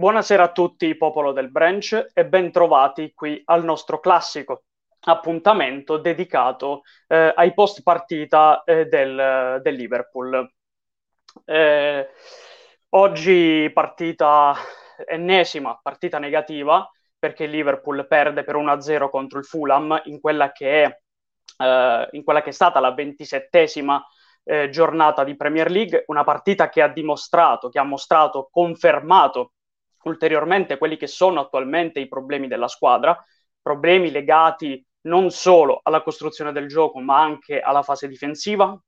Buonasera a tutti, popolo del Branch, e ben trovati qui al nostro classico appuntamento dedicato eh, ai post partita eh, del, del, Liverpool. Eh, oggi partita ennesima, partita negativa, perché il Liverpool perde per 1-0 contro il Fulham in quella che è, eh, quella che è stata la ventisettesima eh, giornata di Premier League, una partita che ha dimostrato, che ha mostrato, confermato ulteriormente quelli che sono attualmente i problemi della squadra, problemi legati non solo alla costruzione del gioco, ma anche alla fase difensiva,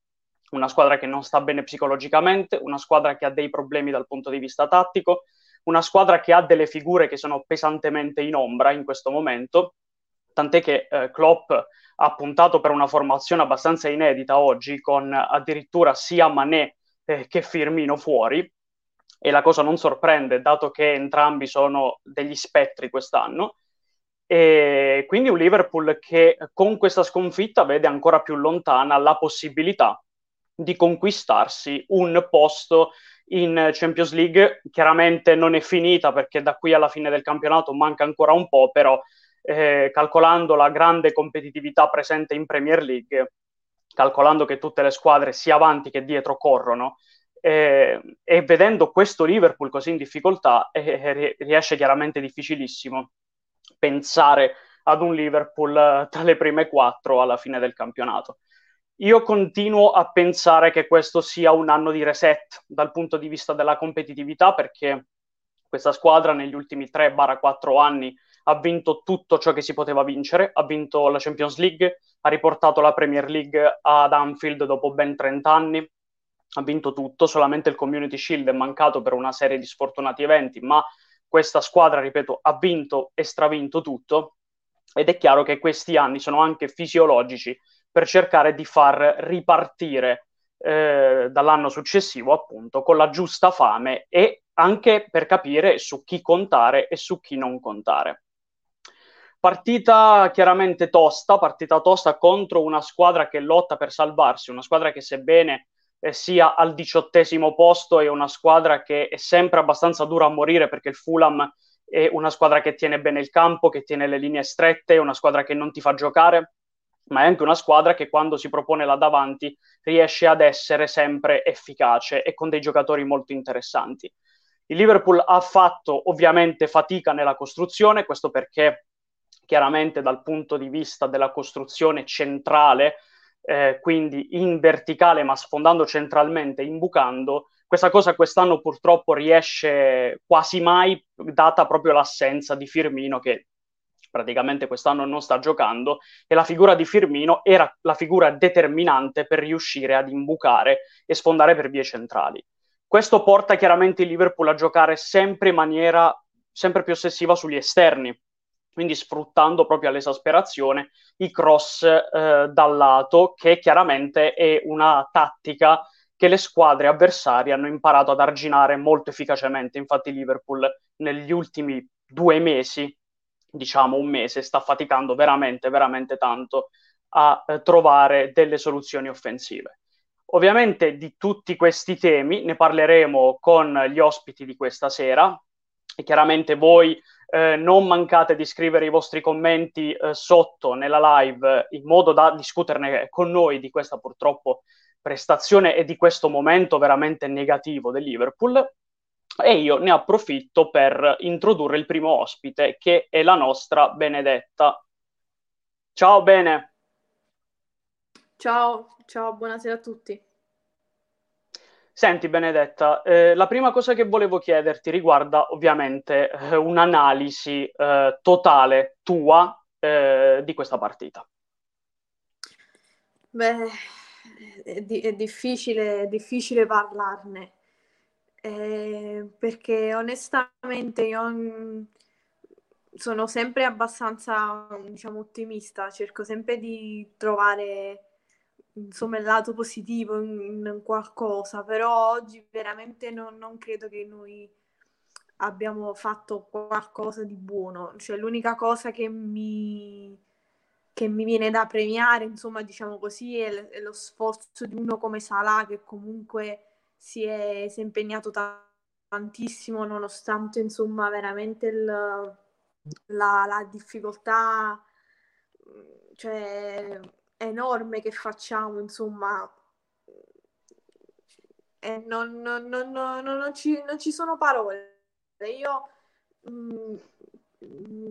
una squadra che non sta bene psicologicamente, una squadra che ha dei problemi dal punto di vista tattico, una squadra che ha delle figure che sono pesantemente in ombra in questo momento, tant'è che eh, Klopp ha puntato per una formazione abbastanza inedita oggi, con addirittura sia Mané eh, che Firmino fuori, e la cosa non sorprende, dato che entrambi sono degli spettri quest'anno. E quindi un Liverpool che con questa sconfitta vede ancora più lontana la possibilità di conquistarsi un posto in Champions League. Chiaramente non è finita perché da qui alla fine del campionato manca ancora un po', però eh, calcolando la grande competitività presente in Premier League, calcolando che tutte le squadre sia avanti che dietro corrono, eh, e vedendo questo Liverpool così in difficoltà eh, riesce chiaramente difficilissimo pensare ad un Liverpool eh, tra le prime quattro alla fine del campionato. Io continuo a pensare che questo sia un anno di reset dal punto di vista della competitività perché questa squadra negli ultimi 3-4 anni ha vinto tutto ciò che si poteva vincere, ha vinto la Champions League, ha riportato la Premier League ad Anfield dopo ben 30 anni, ha vinto tutto, solamente il Community Shield è mancato per una serie di sfortunati eventi, ma questa squadra, ripeto, ha vinto e stravinto tutto ed è chiaro che questi anni sono anche fisiologici per cercare di far ripartire eh, dall'anno successivo, appunto, con la giusta fame e anche per capire su chi contare e su chi non contare. Partita chiaramente tosta, partita tosta contro una squadra che lotta per salvarsi, una squadra che sebbene eh, sia al diciottesimo posto e una squadra che è sempre abbastanza dura a morire perché il Fulham è una squadra che tiene bene il campo, che tiene le linee strette, è una squadra che non ti fa giocare, ma è anche una squadra che quando si propone là davanti riesce ad essere sempre efficace e con dei giocatori molto interessanti. Il Liverpool ha fatto ovviamente fatica nella costruzione, questo perché chiaramente dal punto di vista della costruzione centrale eh, quindi in verticale ma sfondando centralmente, imbucando, questa cosa quest'anno purtroppo riesce quasi mai, data proprio l'assenza di Firmino che praticamente quest'anno non sta giocando e la figura di Firmino era la figura determinante per riuscire ad imbucare e sfondare per vie centrali. Questo porta chiaramente il Liverpool a giocare sempre in maniera sempre più ossessiva sugli esterni, quindi sfruttando proprio all'esasperazione i cross eh, dal lato, che chiaramente è una tattica che le squadre avversarie hanno imparato ad arginare molto efficacemente. Infatti Liverpool negli ultimi due mesi, diciamo un mese, sta faticando veramente, veramente tanto a eh, trovare delle soluzioni offensive. Ovviamente di tutti questi temi ne parleremo con gli ospiti di questa sera e chiaramente voi eh, non mancate di scrivere i vostri commenti eh, sotto nella live in modo da discuterne con noi di questa purtroppo prestazione e di questo momento veramente negativo del Liverpool. E io ne approfitto per introdurre il primo ospite che è la nostra Benedetta. Ciao Bene. Ciao, ciao, buonasera a tutti. Senti Benedetta, eh, la prima cosa che volevo chiederti riguarda ovviamente eh, un'analisi eh, totale tua eh, di questa partita. Beh, è, di- è difficile, difficile parlarne, eh, perché onestamente io sono sempre abbastanza, diciamo, ottimista, cerco sempre di trovare insomma il lato positivo in, in qualcosa, però oggi veramente non, non, credo che noi abbiamo fatto qualcosa di buono. Cioè l'unica cosa che mi, che mi viene da premiare, insomma, diciamo così, è, è lo sforzo di uno come Salah che comunque si è, si è impegnato tanto tantissimo nonostante insomma veramente il, la, la, difficoltà cioè, enorme che facciamo insomma non, non, non, non, ci, non ci sono parole. Io mh, mm,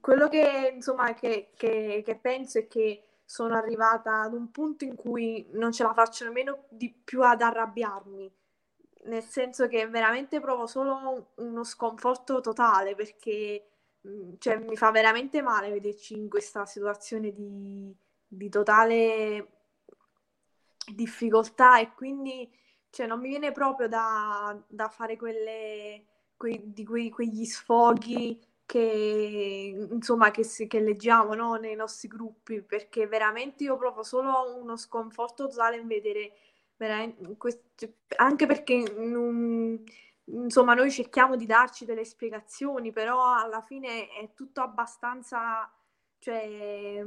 quello che insomma che, che, che penso è che sono arrivata ad un punto in cui non ce la faccio nemmeno di più ad arrabbiarmi. Nel senso che veramente provo solo uno sconforto totale perché mm, cioè, mi fa veramente male vederci in questa situazione di, di totale difficoltà e quindi cioè, non mi viene proprio da, da fare quelle, quei, di quei, quegli sfoghi che, insomma, che, che leggiamo no? nei nostri gruppi perché veramente io provo solo uno sconforto totale in vedere cioè, anche perché non, insomma noi cerchiamo di darci delle spiegazioni, però alla fine è tutto abbastanza, cioè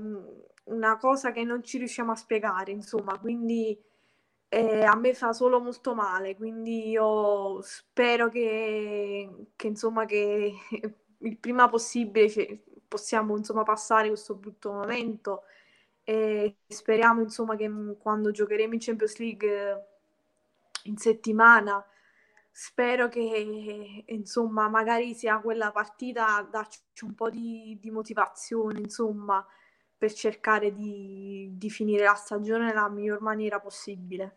una cosa che non ci riusciamo a spiegare, insomma, quindi eh, a me fa solo molto male, quindi io spero che, che insomma che il prima possibile cioè, possiamo insomma passare questo brutto momento e speriamo insomma che mm, quando giocheremo in Champions League eh, in settimana spero che insomma magari sia quella partita a darci un po' di, di motivazione insomma per cercare di, di finire la stagione nella miglior maniera possibile.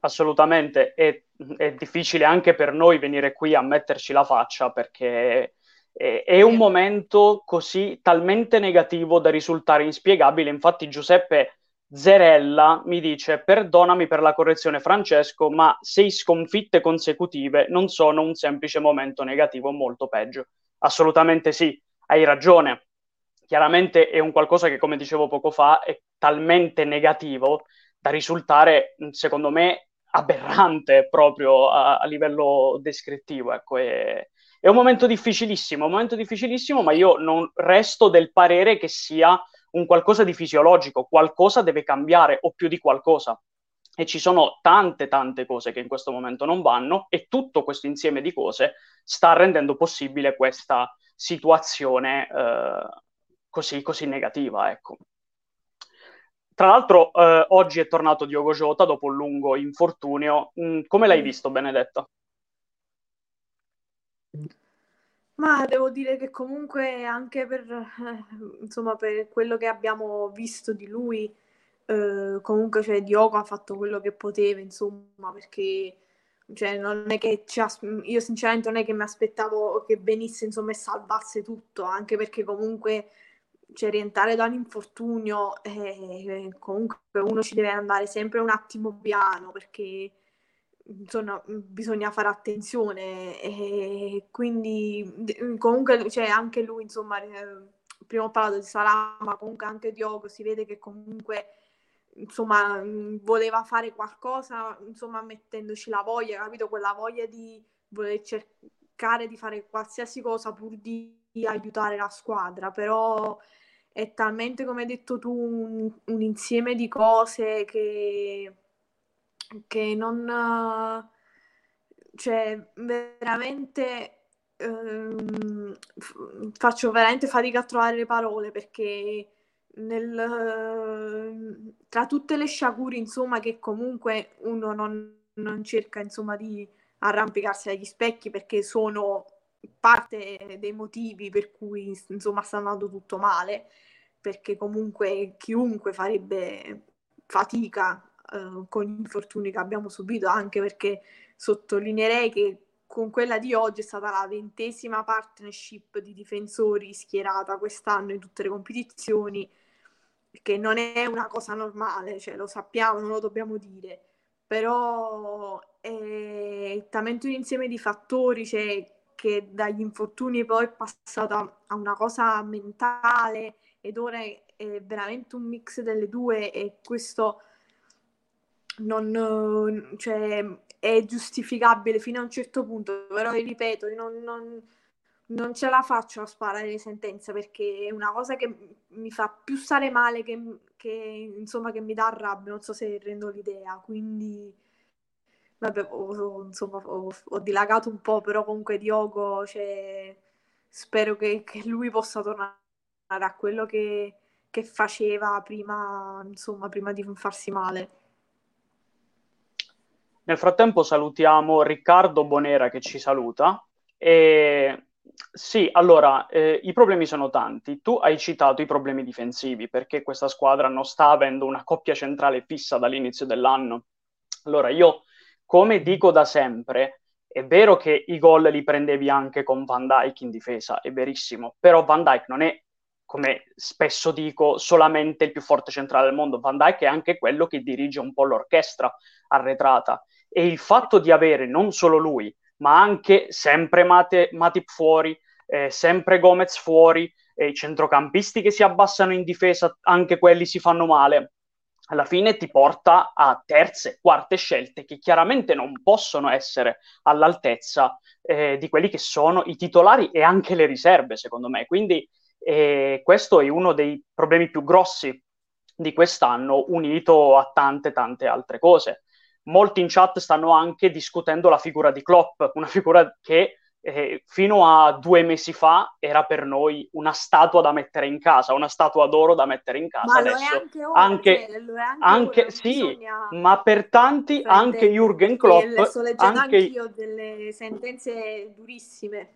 Assolutamente. È, è, difficile anche per noi venire qui a metterci la faccia perché è un momento così talmente negativo da risultare inspiegabile. Infatti, Giuseppe Zerella mi dice: Perdonami per la correzione, Francesco, ma sei sconfitte consecutive non sono un semplice momento negativo, molto peggio. Assolutamente sì, hai ragione. Chiaramente è un qualcosa che, come dicevo poco fa, è talmente negativo da risultare, secondo me, aberrante proprio a, a livello descrittivo. Ecco, e, è un momento difficilissimo, un momento difficilissimo, ma io non resto del parere che sia un qualcosa di fisiologico, qualcosa deve cambiare o più di qualcosa. E ci sono tante, tante cose che in questo momento non vanno e tutto questo insieme di cose sta rendendo possibile questa situazione eh, così, così negativa, ecco. Tra l'altro, eh, oggi è tornato Diogo Jota dopo un lungo infortunio. Mm, come l'hai visto, Benedetta? Ma devo dire che comunque anche per, eh, insomma, per quello che abbiamo visto di lui, eh, comunque cioè, Diogo ha fatto quello che poteva, insomma, perché cioè, non è che ci as- io sinceramente non è che mi aspettavo che venisse insomma, e salvasse tutto, anche perché comunque cioè, rientrare da un infortunio, eh, comunque uno ci deve andare sempre un attimo piano, perché insomma, bisogna fare attenzione e quindi comunque cioè, anche lui insomma prima ho parlato di Salah ma comunque anche Diogo si vede che comunque insomma voleva fare qualcosa insomma mettendoci la voglia capito? Quella voglia di voler cercare di fare qualsiasi cosa pur di aiutare la squadra però è talmente come hai detto tu un, un insieme di cose che che non... cioè, veramente... Ehm, faccio veramente fatica a trovare le parole perché nel, tra tutte le sciagure, insomma, che comunque uno non, non cerca, insomma, di arrampicarsi agli specchi perché sono parte dei motivi per cui, insomma, sta andando tutto male, perché comunque chiunque farebbe fatica eh, con gli infortuni che abbiamo subito, anche perché sottolineerei che con quella di oggi è stata la ventesima partnership di difensori schierata quest'anno in tutte le competizioni, che non è una cosa normale, cioè lo sappiamo, non lo dobbiamo dire, però è talmente un insieme di fattori cioè, che dagli infortuni poi è passata a una cosa mentale ed ora è, veramente un mix delle due e questo non, cioè, è giustificabile fino a un certo punto, però ripeto, non, non, non, ce la faccio a sparare le sentenze perché è una cosa che mi fa più stare male che, che, insomma, che mi dà rabbia, non so se rendo l'idea, quindi vabbè, ho, insomma, ho, ho, dilagato un po', però comunque Diogo, cioè, spero che, che, lui possa tornare a quello che, che faceva prima, insomma, prima di farsi male. Nel frattempo salutiamo Riccardo Bonera che ci saluta. E sì, allora, eh, i problemi sono tanti. Tu hai citato i problemi difensivi perché questa squadra non sta avendo una coppia centrale fissa dall'inizio dell'anno. Allora, io, come dico da sempre, è vero che i gol li prendevi anche con Van Dyke in difesa, è verissimo, però Van Dyke non è, come spesso dico, solamente il più forte centrale del mondo. Van Dyke è anche quello che dirige un po' l'orchestra arretrata e il fatto di avere non solo lui, ma anche sempre Mate, Matip fuori, eh, sempre Gomez fuori, eh, i centrocampisti che si abbassano in difesa, anche quelli si fanno male. Alla fine ti porta a terze, quarte scelte che chiaramente non possono essere all'altezza eh, di quelli che sono i titolari e anche le riserve, secondo me. Quindi eh, questo è uno dei problemi più grossi di quest'anno, unito a tante, tante altre cose molti in chat stanno anche discutendo la figura di Klopp, una figura che eh, fino a due mesi fa era per noi una statua da mettere in casa, una statua d'oro da mettere in casa. Ma Adesso anche, ora, anche, anche, anche sì, ma per tanti anche Jürgen Klopp. Sto leggendo anche io delle sentenze durissime.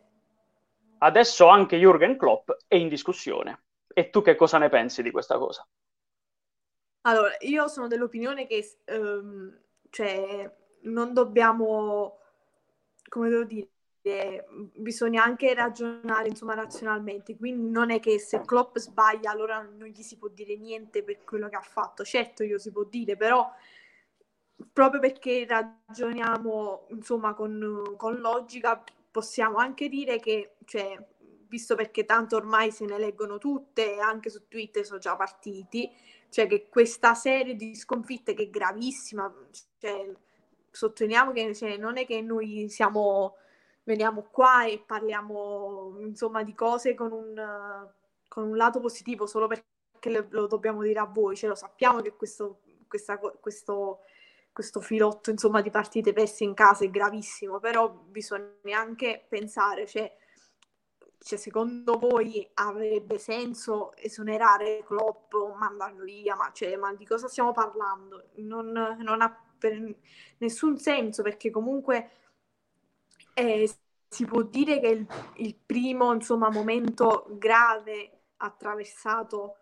Adesso anche Jürgen Klopp è in discussione. E tu che cosa ne pensi di questa cosa? Allora, io sono dell'opinione che um, cioè non dobbiamo, come devo dire, bisogna anche ragionare insomma razionalmente, quindi non è che se Klopp sbaglia allora non gli si può dire niente per quello che ha fatto, certo io si può dire, però proprio perché ragioniamo insomma con, con logica possiamo anche dire che, cioè, visto perché tanto ormai se ne leggono tutte, anche su Twitter sono già partiti, cioè che questa serie di sconfitte che è gravissima, cioè, sottolineiamo che cioè, non è che noi siamo, veniamo qua e parliamo insomma di cose con un, con un lato positivo solo perché lo, dobbiamo dire a voi, cioè lo sappiamo che questo, questa, questo, questo filotto insomma di partite perse in casa è gravissimo, però bisogna anche pensare, cioè cioè, secondo voi avrebbe senso esonerare Klopp o mandarlo via? Ma, cioè, ma di cosa stiamo parlando? Non, non, ha nessun senso perché comunque eh, si può dire che il, il primo insomma, momento grave attraversato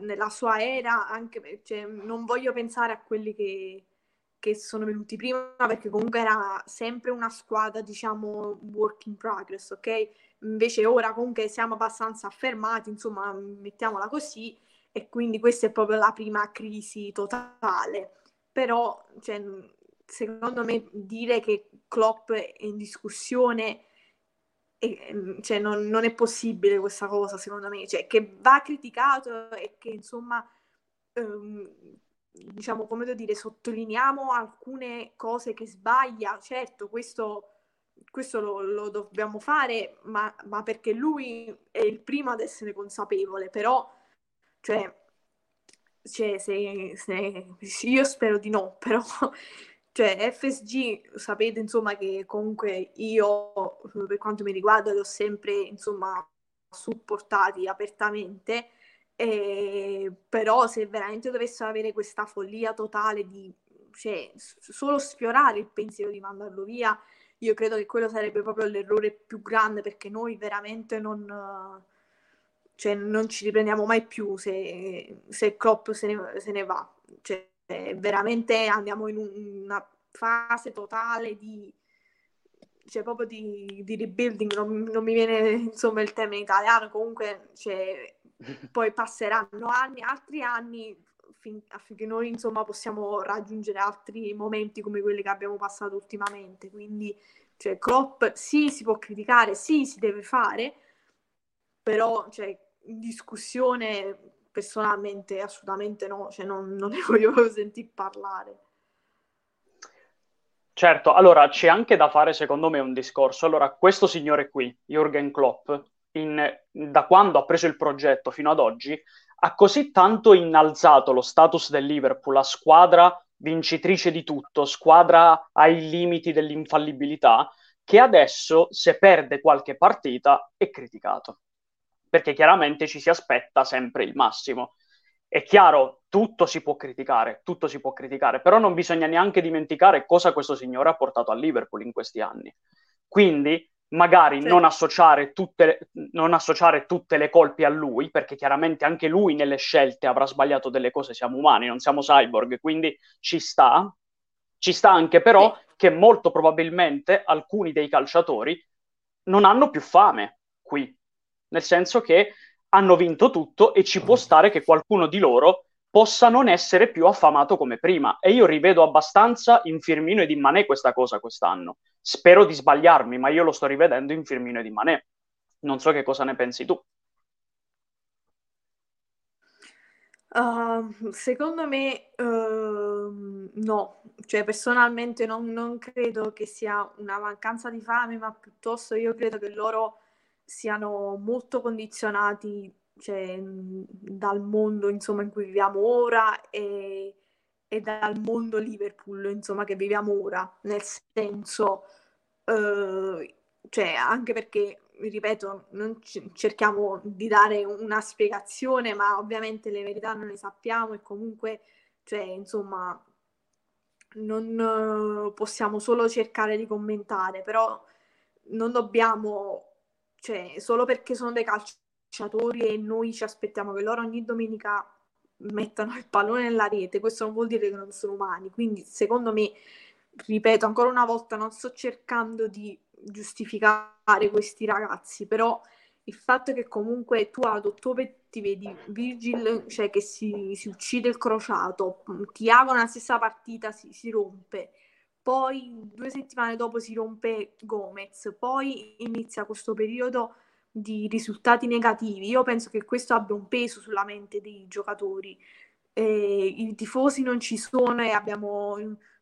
nella sua era, anche cioè, non voglio pensare a quelli che, che sono venuti prima perché comunque era sempre una squadra diciamo work in progress ok invece ora comunque siamo abbastanza affermati, insomma, mettiamola così, e quindi questa è proprio la prima crisi totale. Però, cioè, secondo me, dire che Klopp è in discussione e, cioè, non, non, è possibile questa cosa, secondo me, cioè, che va criticato e che, insomma, ehm, diciamo, come devo dire, sottolineiamo alcune cose che sbaglia, certo, questo questo lo, lo dobbiamo fare, ma, ma, perché lui è il primo ad essere consapevole, però, cioè, cioè se, se, io spero di no, però, cioè, FSG, sapete, insomma, che comunque io, per quanto mi riguarda, li ho sempre, insomma, supportati apertamente, e, però se veramente dovessero avere questa follia totale di, cioè, solo sfiorare il pensiero di mandarlo via, io credo che quello sarebbe proprio l'errore più grande perché noi veramente non, cioè, non ci riprendiamo mai più se, se Klopp se ne, se ne va. Cioè, veramente andiamo in un, una fase totale di, cioè proprio di, di rebuilding, non, non, mi viene insomma il tema in italiano, comunque cioè, poi passeranno anni, altri anni fin, affinché noi insomma possiamo raggiungere altri momenti come quelli che abbiamo passato ultimamente. Quindi, cioè, Klopp sì, si può criticare, sì, si deve fare, però cioè, in discussione personalmente assolutamente no, cioè, non, non ne voglio sentire parlare. Certo, allora c'è anche da fare secondo me un discorso. Allora, questo signore qui, Jürgen Klopp, in, da quando ha preso il progetto fino ad oggi, ha così tanto innalzato lo status del Liverpool, la squadra vincitrice di tutto, squadra ai limiti dell'infallibilità, che adesso, se perde qualche partita, è criticato. Perché chiaramente ci si aspetta sempre il massimo. È chiaro, tutto si può criticare, tutto si può criticare, però non bisogna neanche dimenticare cosa questo signore ha portato a Liverpool in questi anni. Quindi magari sì. non, associare tutte, non associare tutte le colpe a lui, perché chiaramente anche lui nelle scelte avrà sbagliato delle cose, siamo umani, non siamo cyborg, quindi ci sta. Ci sta anche però sì. che molto probabilmente alcuni dei calciatori non hanno più fame qui, nel senso che hanno vinto tutto e ci può stare che qualcuno di loro possa non essere più affamato come prima. E io rivedo abbastanza in Firmino e in Manè questa cosa quest'anno. Spero di sbagliarmi, ma io lo sto rivedendo in Firmino e in Manè. Non so che cosa ne pensi tu. Uh, secondo me uh, no, cioè personalmente non, non, credo che sia una mancanza di fame, ma piuttosto io credo che loro siano molto condizionati cioè, dal mondo insomma, in cui viviamo ora e, e, dal mondo Liverpool insomma, che viviamo ora, nel senso, eh, cioè, anche perché, ripeto, non c- cerchiamo di dare una spiegazione, ma ovviamente le verità non le sappiamo e comunque, cioè, insomma, non uh, possiamo solo cercare di commentare, però non dobbiamo, cioè, solo perché sono dei calciatori e noi ci aspettiamo che loro ogni domenica mettano il pallone nella rete, questo non vuol dire che non sono umani, quindi secondo me, ripeto ancora una volta, non sto cercando di giustificare questi ragazzi, però il fatto che comunque tu ad ottobre ti vedi Virgil, cioè che si, si uccide il crociato, Tiago nella stessa partita si, si rompe, poi due settimane dopo si rompe Gomez, poi inizia questo periodo di risultati negativi. Io penso che questo abbia un peso sulla mente dei giocatori. Eh, I tifosi non ci sono e abbiamo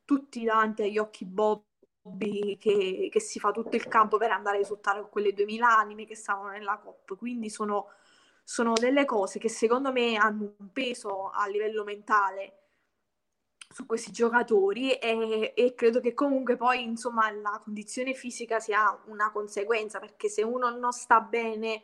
tutti davanti agli occhi Bobby che, che, si fa tutto il campo per andare a esultare con quelle 2000 anime che stavano nella COP. Quindi sono, sono delle cose che secondo me hanno un peso a livello mentale su questi giocatori e, e, credo che comunque poi insomma la condizione fisica sia una conseguenza perché se uno non sta bene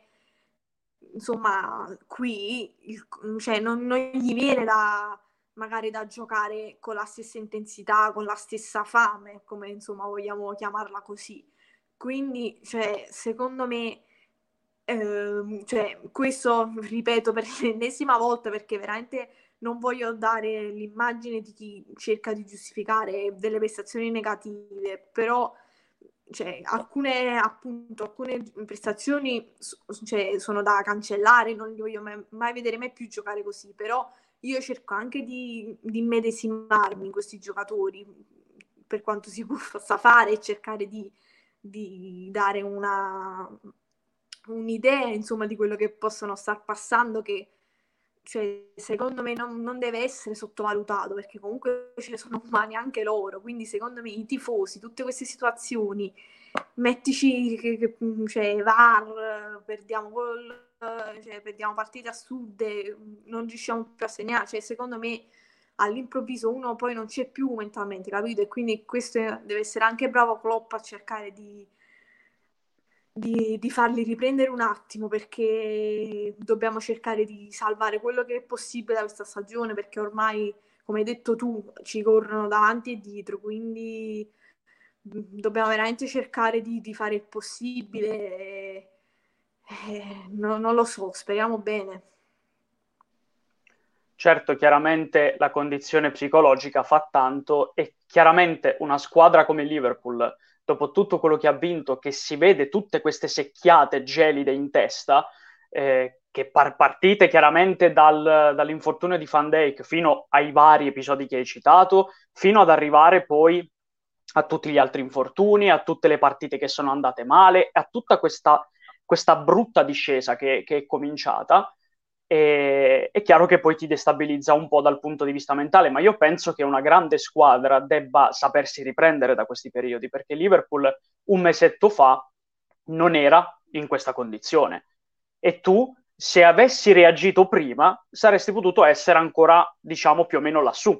insomma qui il, cioè, non, non, gli viene da magari da giocare con la stessa intensità con la stessa fame come insomma vogliamo chiamarla così. Quindi cioè, secondo me ehm, cioè, questo ripeto per l'ennesima volta perché veramente non voglio dare l'immagine di chi cerca di giustificare delle prestazioni negative, però cioè, alcune, appunto, alcune prestazioni cioè, sono da cancellare, non li voglio mai, mai, vedere mai più giocare così, però io cerco anche di, di medesimarmi in questi giocatori per quanto si possa fare e cercare di, di dare una, un'idea insomma di quello che possono star passando che cioè, secondo me non, non, deve essere sottovalutato perché comunque ce ne sono umani anche loro, quindi secondo me i tifosi, tutte queste situazioni, mettici che, che cioè, VAR, perdiamo gol, cioè, perdiamo partite assurde, non riusciamo più a segnare, cioè, secondo me all'improvviso uno poi non c'è più mentalmente, capito? E quindi questo deve essere anche bravo Klopp a cercare di di, di, farli riprendere un attimo perché dobbiamo cercare di salvare quello che è possibile da questa stagione perché ormai, come hai detto tu, ci corrono davanti e dietro, quindi mm, dobbiamo veramente cercare di, di fare il possibile. E, e, no, non lo so, speriamo bene. Certo, chiaramente la condizione psicologica fa tanto e chiaramente una squadra come Liverpool dopo tutto quello che ha vinto, che si vede tutte queste secchiate gelide in testa, eh, che par- partite chiaramente dal, dall'infortunio di Van Dijk fino ai vari episodi che hai citato, fino ad arrivare poi a tutti gli altri infortuni, a tutte le partite che sono andate male, a tutta questa, questa brutta discesa che, che è cominciata e, è chiaro che poi ti destabilizza un po' dal punto di vista mentale, ma io penso che una grande squadra debba sapersi riprendere da questi periodi, perché Liverpool un mesetto fa non era in questa condizione. E tu se avessi reagito prima saresti potuto essere ancora diciamo più o meno lassù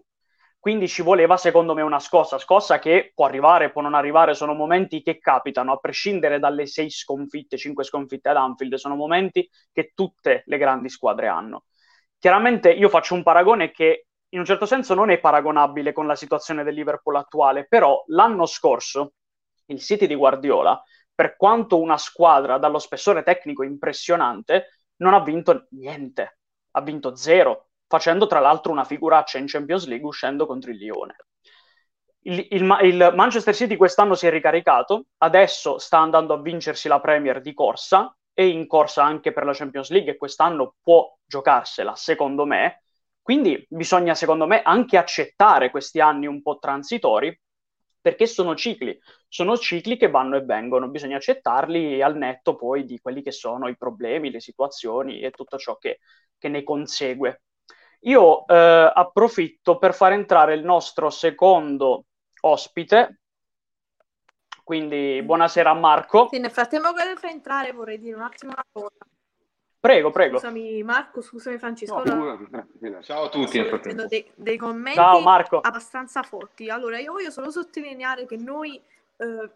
quindi ci voleva secondo me una scossa, scossa che può arrivare, può non arrivare, sono momenti che capitano, a prescindere dalle sei sconfitte, cinque sconfitte ad Anfield, sono momenti che tutte le grandi squadre hanno. Chiaramente io faccio un paragone che in un certo senso non è paragonabile con la situazione del Liverpool attuale, però l'anno scorso il City di Guardiola, per quanto una squadra dallo spessore tecnico impressionante, non ha vinto niente, ha vinto zero, facendo tra l'altro una figuraccia in Champions League uscendo contro il Lione. Il, il, il, Manchester City quest'anno si è ricaricato, adesso sta andando a vincersi la Premier di corsa e in corsa anche per la Champions League e quest'anno può giocarsela, secondo me. Quindi bisogna, secondo me, anche accettare questi anni un po' transitori perché sono cicli, sono cicli che vanno e vengono, bisogna accettarli al netto poi di quelli che sono i problemi, le situazioni e tutto ciò che, che ne consegue. Io eh, approfitto per far entrare il nostro secondo ospite, quindi buonasera Marco. Sì, nel frattempo che fa entrare vorrei dire un attimo una cosa. Prego, prego. Scusami Marco, scusami Francesco. No, Ciao a tutti. Dei, dei commenti Ciao, Marco. abbastanza forti. Allora, io voglio solo sottolineare che noi... Eh,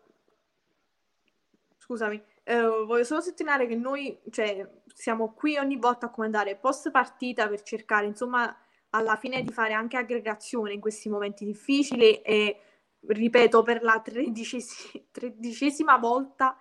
scusami, eh, voglio solo sottolineare che noi cioè, siamo qui ogni volta a comandare post partita per cercare, insomma, alla fine di fare anche aggregazione in questi momenti difficili e, ripeto, per la tredicesima, tredicesima volta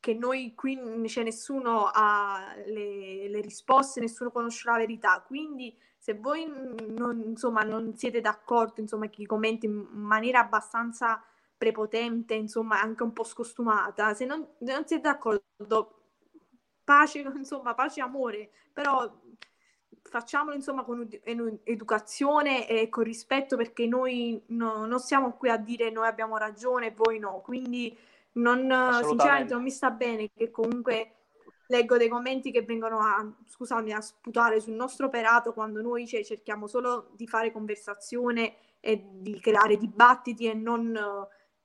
che noi qui c'è nessuno ha le, le, risposte, nessuno conosce la verità. Quindi se voi non, insomma, non siete d'accordo, insomma, chi commenti in maniera abbastanza prepotente, insomma, anche un po' scostumata, se non, se non siete d'accordo, pace, insomma, pace e amore, però facciamolo insomma con educazione e con rispetto perché noi no, non siamo qui a dire noi abbiamo ragione e voi no, quindi non, sinceramente non mi sta bene che comunque leggo dei commenti che vengono a, scusami, a sputare sul nostro operato quando noi cioè, cerchiamo solo di fare conversazione e di creare dibattiti e non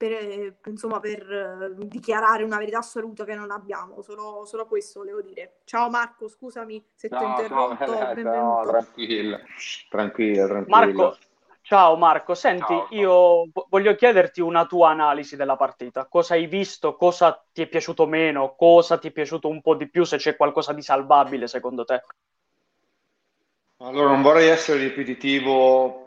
per, insomma, per dichiarare una verità assoluta che non abbiamo. Solo, solo questo volevo dire. Ciao Marco, scusami se ti ho interrotto. No, no, tranquilla, tranquilla, tranquilla. Marco, Ciao Marco, senti, Ciao. io voglio chiederti una tua analisi della partita. Cosa hai visto? Cosa ti è piaciuto meno? Cosa ti è piaciuto un po' di più? Se c'è qualcosa di salvabile secondo te? Allora, non vorrei essere ripetitivo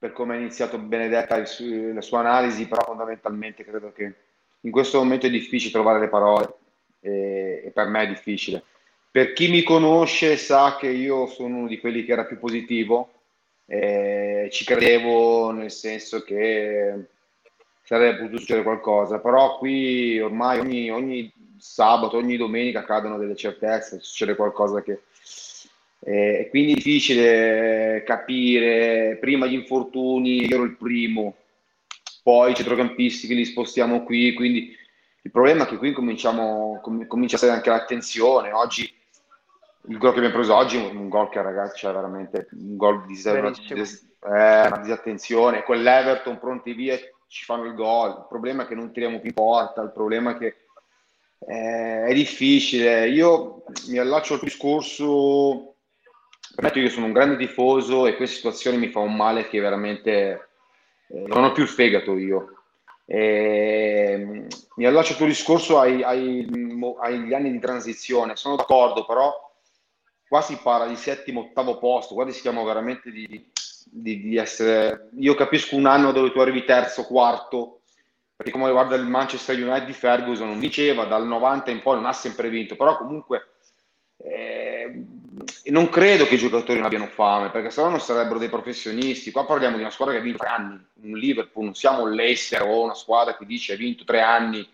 per come ha iniziato Benedetta la sua analisi, però fondamentalmente credo che in questo momento è difficile trovare le parole e, e per me è difficile. Per chi mi conosce sa che io sono uno di quelli che era più positivo eh, ci credevo nel senso che sarebbe potuto succedere qualcosa, però qui ormai ogni, ogni sabato, ogni domenica accadono delle certezze, succede qualcosa che... Eh, è quindi difficile capire, prima gli infortuni, io ero il primo, poi i centrocampisti che li spostiamo qui, quindi il problema è che qui cominciamo, com- comincia a essere anche l'attenzione, oggi il gol che abbiamo preso oggi è un gol che ragazzi c'è veramente un gol di una, eh, una disattenzione con l'Everton pronti via ci fanno il gol il problema è che non tiriamo più porta il problema è che eh, è difficile io mi allaccio al discorso permetto io sono un grande tifoso e questa situazione mi fa un male che veramente eh, non ho più il fegato io. Eh, mi allaccio al tuo discorso ai, ai, agli anni di transizione. Sono d'accordo però qua si parla di settimo, ottavo posto, qua rischiamo veramente di, di, di, essere... Io capisco un anno dove tu arrivi terzo, quarto, perché come riguarda il Manchester United di Ferguson non diceva, dal 90 in poi non ha sempre vinto, però comunque eh, non credo che i giocatori non abbiano fame, perché se no non sarebbero dei professionisti. Qua parliamo di una squadra che ha vinto tre anni, un Liverpool, non siamo l'Ester o una squadra che dice ha vinto tre anni.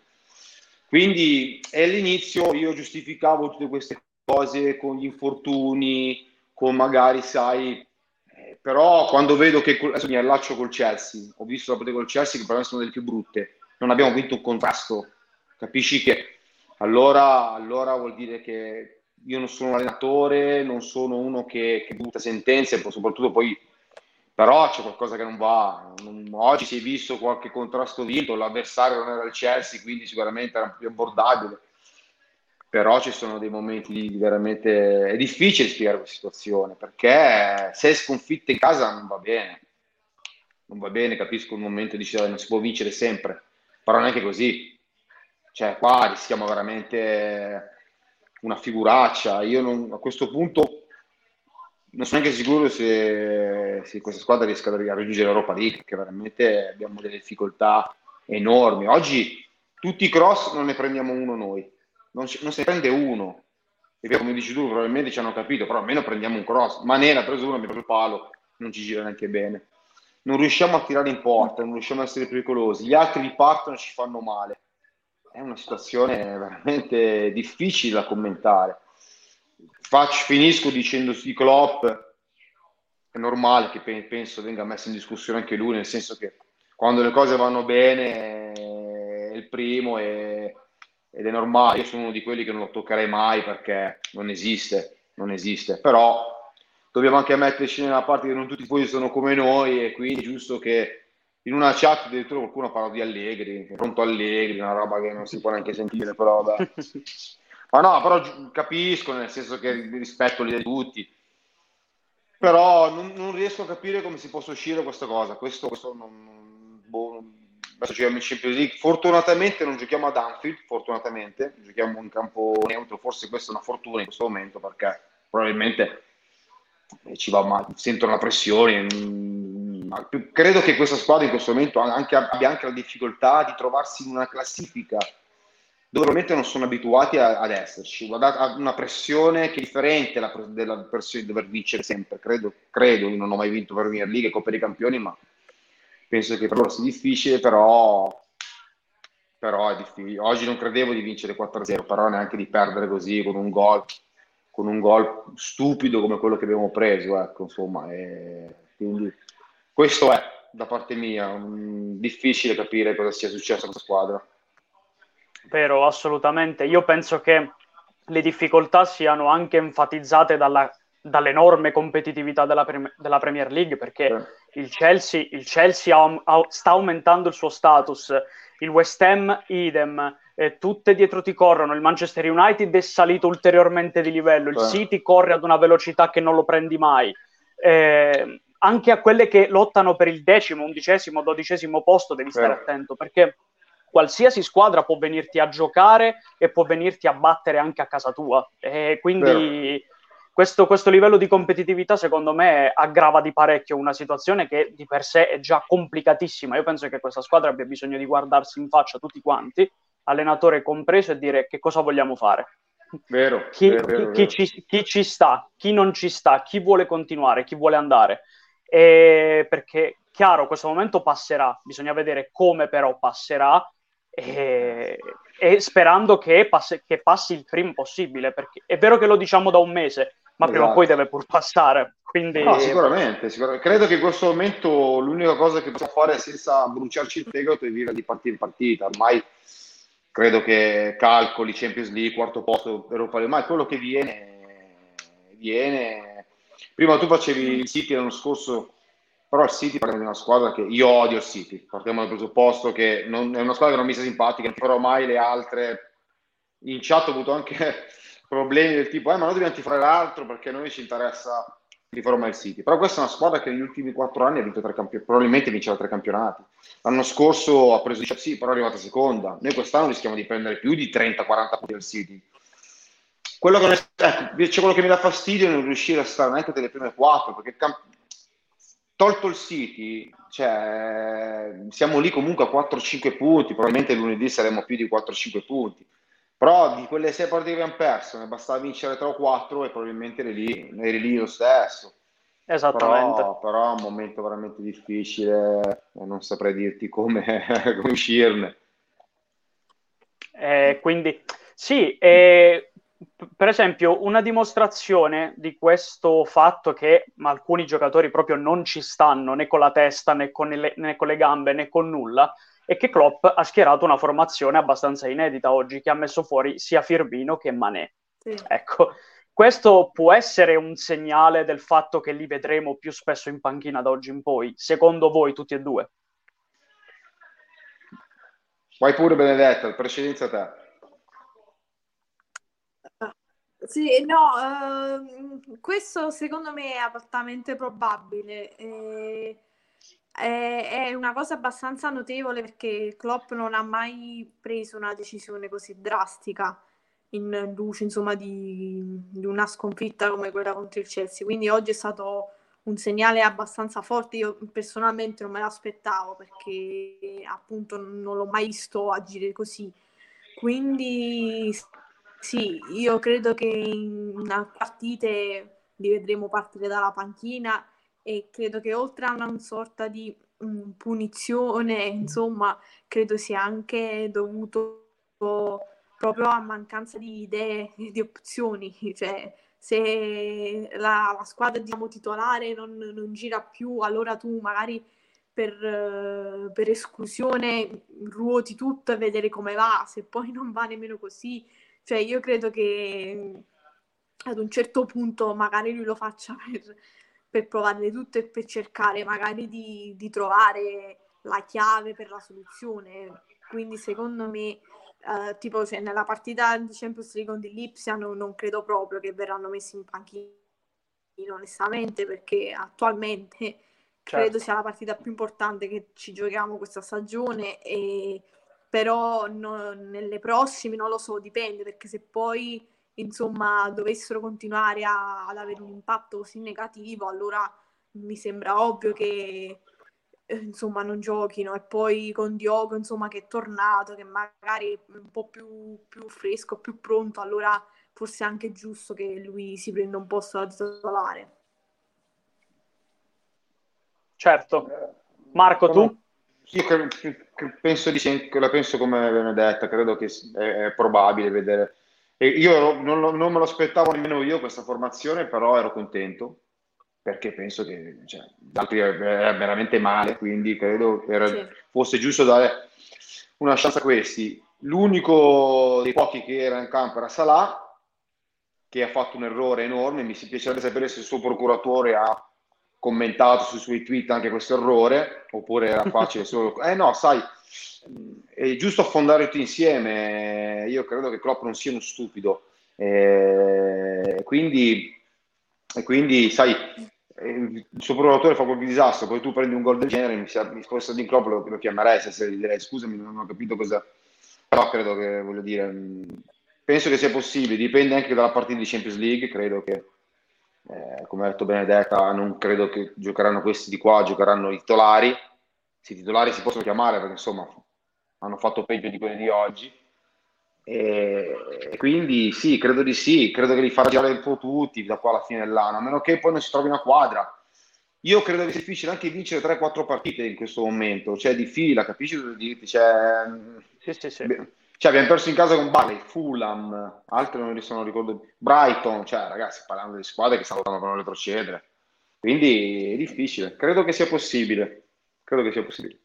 Quindi all'inizio io giustificavo tutte queste cose con gli infortuni, con magari, sai, eh, però quando vedo che adesso mi allaccio col Chelsea, ho visto la partita col Chelsea che per me sono delle più brutte, non abbiamo vinto un contrasto, capisci che allora, allora vuol dire che io non sono un allenatore, non sono uno che, che butta sentenze, soprattutto poi però c'è qualcosa che non va. Non, oggi si è visto qualche contrasto vinto, l'avversario non era il Chelsea, quindi sicuramente era più abbordabile però ci sono dei momenti di veramente è difficile spiegare questa situazione perché se è sconfitta in casa non va bene non va bene, capisco il momento di dire non si può vincere sempre, però non è che così. Cioè, qua rischiamo veramente una figuraccia. Io non, a questo punto non sono neanche sicuro se, se questa squadra riesca a raggiungere l'Europa League, perché veramente abbiamo delle difficoltà enormi. Oggi tutti i cross non ne prendiamo uno noi, non, non se ne prende uno. E come dici tu, probabilmente ci hanno capito, però almeno prendiamo un cross. Manera ha preso uno, abbiamo preso il palo, non ci gira neanche bene. Non riusciamo a tirare in porta, non riusciamo a essere pericolosi. Gli altri ripartono e ci fanno male. È una situazione veramente difficile da commentare. Faccio, finisco dicendo di Klopp, è normale che penso venga messo in discussione anche lui, nel senso che quando le cose vanno bene è il primo e, ed è normale, io sono uno di quelli che non lo toccherei mai perché non esiste, non esiste, però dobbiamo anche metterci nella parte che non tutti poi sono come noi e quindi è giusto che in una chat addirittura qualcuno parla di Allegri, pronto Allegri, una roba che non si può neanche sentire, però vabbè. Ma no, però capisco, nel senso che rispetto l'idea di tutti. Però non, non, riesco a capire come si possa uscire questa cosa. Questo, questo non, boh, adesso giochiamo in Champions League. Fortunatamente non giochiamo ad Anfield, fortunatamente, giochiamo in campo neutro. Forse questa è una fortuna in questo momento perché probabilmente eh, ci va male, sentono la pressione. Credo che questa squadra in questo momento anche, abbia anche la difficoltà di trovarsi in una classifica dove probabilmente non sono abituati a, ad esserci, a una pressione che è differente la, della pressione di dover vincere sempre. Credo, credo, non ho mai vinto Premier League e Coppa dei Campioni, ma penso che per loro sia difficile, però, però è difficile. Oggi non credevo di vincere 4-0, però neanche di perdere così con un gol, con un gol stupido come quello che abbiamo preso, ecco, insomma, e quindi questo è da parte mia, um, difficile capire cosa sia successo a questa squadra. Vero, assolutamente. Io penso che le difficoltà siano anche enfatizzate dalla, dall'enorme competitività della, della, Premier League perché eh. il Chelsea, il Chelsea ha, ha, sta aumentando il suo status, il West Ham idem, eh, tutte dietro ti corrono, il Manchester United è salito ulteriormente di livello, il eh. City corre ad una velocità che non lo prendi mai. Eh, anche a quelle che lottano per il decimo, undicesimo, dodicesimo posto devi stare attento perché qualsiasi squadra può venirti a giocare e può venirti a battere anche a casa tua. E quindi questo, questo, livello di competitività, secondo me, aggrava di parecchio una situazione che di per sé è già complicatissima. Io penso che questa squadra abbia bisogno di guardarsi in faccia tutti quanti, allenatore compreso, e dire che cosa vogliamo fare. Vero, chi, vero, vero, chi, chi, ci, chi, ci, sta, chi non ci sta, chi vuole continuare, chi vuole andare. E perché, chiaro, questo momento passerà, bisogna vedere come però passerà e, e sperando che passi, che passi, il prima possibile, perché è vero che lo diciamo da un mese, ma esatto. prima o poi esatto. deve pur passare. Quindi... No, sicuramente, sicuramente, credo che in questo momento l'unica cosa che possiamo fare senza bruciarci il fegato è vivere di partita in partita. Ormai credo che calcoli Champions League, quarto posto, Europa League, ma quello che viene, viene. Prima tu facevi il City l'anno scorso però il City di una squadra che io odio il City, partiamo dal presupposto che non, è una squadra che non mi sta simpatica, non farò mai le altre. In chat ho avuto anche problemi del tipo, eh, ma noi dobbiamo tifare l'altro perché a noi ci interessa tifare mai il City. Però questa è una squadra che negli ultimi quattro anni ha vinto tre campionati, probabilmente vincerà tre campionati. L'anno scorso ha preso 10, sì, però è arrivata seconda. Noi quest'anno rischiamo di prendere più di 30-40 punti del City. Quello che, ecco, c'è quello che mi dà fastidio è non riuscire a stare neanche delle prime quattro, perché camp- tolto il City, cioè, siamo lì comunque a 4-5 punti, probabilmente lunedì saremo più di 4-5 punti. Però di quelle 6 partite che abbiamo perso, ne bastava vincere 3 o 4 e probabilmente eri lì, eri lì lo stesso. Esattamente. Però, però, è un momento veramente difficile e non saprei dirti come, come uscirne. Eh, quindi sì, eh, per esempio, una dimostrazione di questo fatto che alcuni giocatori proprio non ci stanno né con la testa né con, le, né con le gambe né con nulla è che Klopp ha schierato una formazione abbastanza inedita oggi che ha messo fuori sia Firmino che Manè. Sì. Ecco, questo può essere un segnale del fatto che li vedremo più spesso in panchina da oggi in poi, secondo voi tutti e due? Vai pure Benedetta, precedenza a te. Sì, no, ehm, questo secondo me è altamente probabile. Eh, è, è una cosa abbastanza notevole perché Klopp non ha mai preso una decisione così drastica in luce insomma di, di, una sconfitta come quella contro il Chelsea quindi oggi è stato un segnale abbastanza forte io personalmente non me l'aspettavo perché appunto non l'ho mai visto agire così quindi sì io credo che in partite li vedremo partire dalla panchina e credo che oltre a una sorta di um, punizione insomma credo sia anche dovuto proprio a mancanza di idee, di opzioni, cioè se la, la squadra diciamo, titolare non, non, gira più, allora tu magari per, per, esclusione ruoti tutto e vedere come va, se poi non va nemmeno così, cioè io credo che ad un certo punto magari lui lo faccia per, per provarle tutte e per cercare magari di, di trovare la chiave per la soluzione. Quindi secondo me Uh, tipo se nella partita di Champions League con Lipsia non, non, credo proprio che verranno messi in panchina onestamente perché attualmente certo. credo sia la partita più importante che ci giochiamo questa stagione e però no, nelle prossime non lo so dipende perché se poi insomma dovessero continuare a, ad avere un impatto così negativo allora mi sembra ovvio che eh, insomma non giochino. E poi con Diogo insomma che è tornato che magari è un po' più, più fresco più pronto allora forse è anche giusto che lui si prenda un posto da titolare. Certo. Marco tu? Sì, penso di sì, la penso come Benedetta, credo che è, probabile vedere. E io ero, non, non, me lo aspettavo nemmeno io questa formazione, però ero contento perché penso che cioè, altri era veramente male, quindi credo era, sì. fosse giusto dare una chance a questi. L'unico dei pochi che era in campo era Salah, che ha fatto un errore enorme, mi piacerebbe sapere se il suo procuratore ha commentato sui suoi tweet anche questo errore, oppure era facile solo... Eh no, sai, è giusto affondare tutti insieme, io credo che Klopp non sia uno stupido, eh, quindi, quindi sai, il suo procuratore fa qualche disastro, poi tu prendi un gol del genere, mi, mi fosse di Klopp lo, lo chiamerei se gli direi scusami, non ho capito cosa... Però credo che, voglio dire, penso che sia possibile, dipende anche dalla partita di Champions League, credo che, eh, come ha detto Benedetta, non credo che giocheranno questi di qua, giocheranno i titolari, se i titolari si possono chiamare perché insomma hanno fatto peggio di quelli di oggi. E quindi sì, credo di sì, credo che li farà girare un po' tutti da qua alla fine dell'anno, a meno che poi non si trovi una quadra. Io credo che sia difficile anche vincere 3-4 partite in questo momento, cioè di fila, capisci cosa dirti? Cioè, sì, sì, sì. Cioè, abbiamo perso in casa con Bali, Fulham, altri non sono ricordo, Brighton, cioè ragazzi, parlando di squadre che lottando per non retrocedere. Quindi è difficile, credo che sia possibile, credo che sia possibile.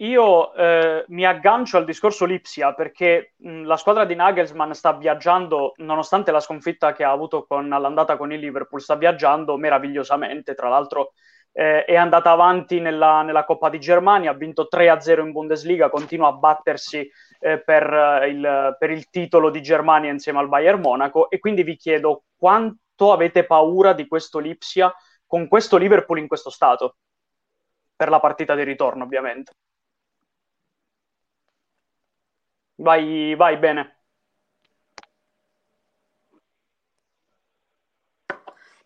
Io eh, mi aggancio al discorso Lipsia perché mh, la squadra di Nagelsmann sta viaggiando, nonostante la sconfitta che ha avuto con, all'andata con il Liverpool, sta viaggiando meravigliosamente. Tra l'altro eh, è andata avanti nella, nella, Coppa di Germania, ha vinto 3-0 in Bundesliga, continua a battersi eh, per, il, per il titolo di Germania insieme al Bayern Monaco e quindi vi chiedo quanto avete paura di questo Lipsia con questo Liverpool in questo stato? Per la partita di ritorno, ovviamente. Vai, vai bene.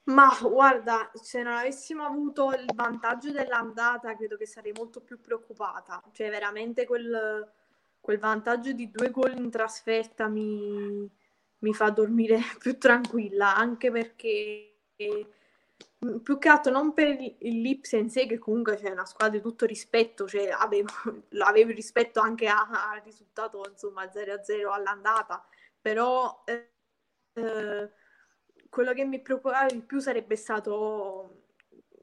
Ma guarda, se non avessimo avuto il vantaggio dell'andata, credo che sarei molto più preoccupata. Cioè, veramente quel, quel vantaggio di due gol in trasferta mi, mi fa dormire più tranquilla, anche perché Mm, più che altro non per il Lipsia in sé, che comunque c'è una squadra di tutto rispetto, cioè avevo, avevo rispetto anche al risultato insomma 0-0 all'andata, però eh, eh, quello che mi preoccupava di più sarebbe stato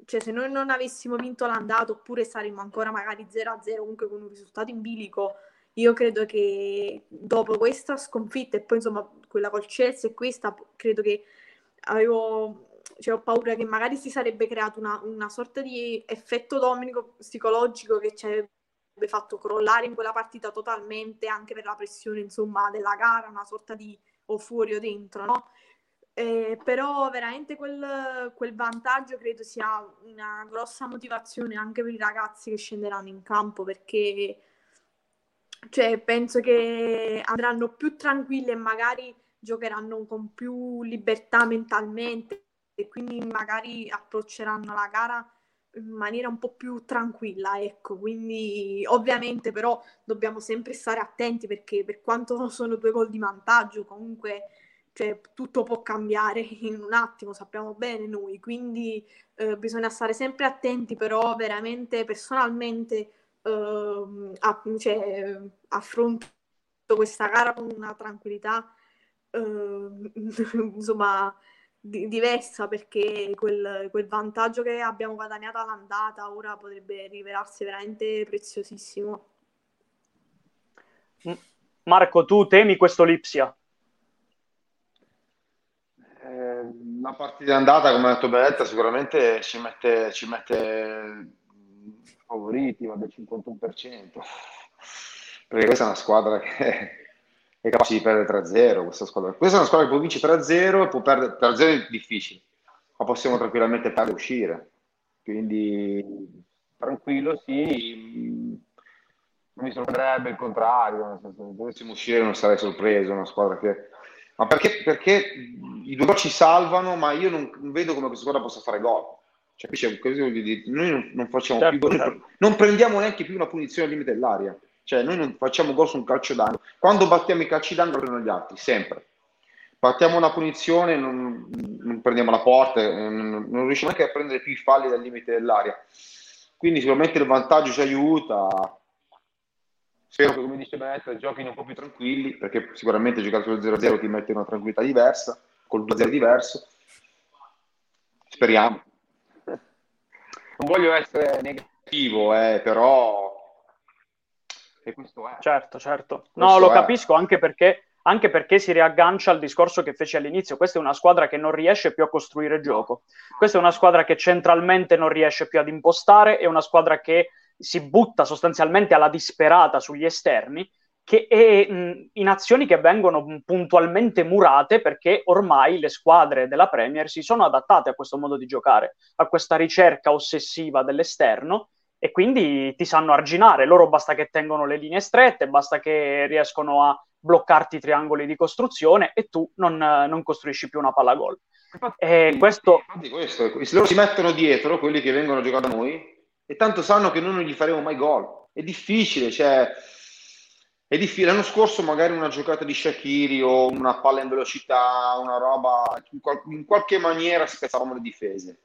cioè se noi non avessimo vinto l'andata oppure saremmo ancora magari 0-0 comunque con un risultato in bilico io credo che dopo questa sconfitta e poi insomma quella col Chelsea e questa credo che avevo cioè, ho paura che magari si sarebbe creato una, una sorta di effetto dominico psicologico che ci avrebbe fatto crollare in quella partita totalmente, anche per la pressione insomma della gara, una sorta di o fuori o dentro, no? Eh, però veramente quel, quel, vantaggio credo sia una grossa motivazione anche per i ragazzi che scenderanno in campo perché cioè, penso che andranno più tranquilli e magari giocheranno con più libertà mentalmente e quindi magari approcceranno la gara in maniera un po' più tranquilla, ecco, quindi ovviamente però dobbiamo sempre stare attenti perché per quanto sono due gol di vantaggio, comunque cioè, tutto può cambiare in un attimo, sappiamo bene noi, quindi eh, bisogna stare sempre attenti, però veramente personalmente eh, a, cioè, affronto questa gara con una tranquillità eh, insomma di, diversa perché quel, quel, vantaggio che abbiamo guadagnato all'andata ora potrebbe rivelarsi veramente preziosissimo. Marco, tu temi questo Lipsia? Eh, la partita andata, come ha detto Benetta, sicuramente ci mette, ci mette favoriti, ma del 51%. Perché questa è una squadra che è capace di perdere 3-0. Questa, squadra. questa è una squadra che può vincere 3-0 e può perdere 3-0 è difficile, ma possiamo tranquillamente perdere e uscire. Quindi tranquillo, sì. Non mi sorprenderebbe il contrario, se dovessimo uscire non sarei sorpreso, una squadra che... Ma perché, perché i due ci salvano, ma io non vedo come questa squadra possa fare gol. Cioè, noi non, non facciamo certo, più, certo. non prendiamo neanche più una punizione al limite dell'aria. Cioè, noi non facciamo gol su un calcio d'angolo. Quando battiamo i calci d'angolo prendono gli altri, sempre. Battiamo una punizione, non, non prendiamo la porta, eh, non, non, riusciamo neanche a prendere più i falli dal limite dell'aria. Quindi sicuramente il vantaggio ci aiuta. Spero che, come dice Benetta, giochino un po' più tranquilli, perché sicuramente giocare sul 0-0 ti mette una tranquillità diversa, col 2-0 diverso. Speriamo. Non voglio essere negativo, eh, però e questo è. Certo, certo. No, questo lo è. capisco anche perché, anche perché si riaggancia al discorso che feci all'inizio. Questa è una squadra che non riesce più a costruire gioco. Questa è una squadra che centralmente non riesce più ad impostare, è una squadra che si butta sostanzialmente alla disperata sugli esterni che è mh, in azioni che vengono puntualmente murate perché ormai le squadre della Premier si sono adattate a questo modo di giocare, a questa ricerca ossessiva dell'esterno e quindi ti sanno arginare. Loro basta che tengono le linee strette, basta che riescono a bloccarti i triangoli di costruzione e tu non, non costruisci più una palla gol. E questo... questo... Loro si mettono dietro, quelli che vengono a giocare da noi, e tanto sanno che noi non gli faremo mai gol. È difficile, cioè... È difficile. L'anno scorso magari una giocata di Shakiri o una palla in velocità, una roba, in, qual- in qualche maniera spezzavamo le difese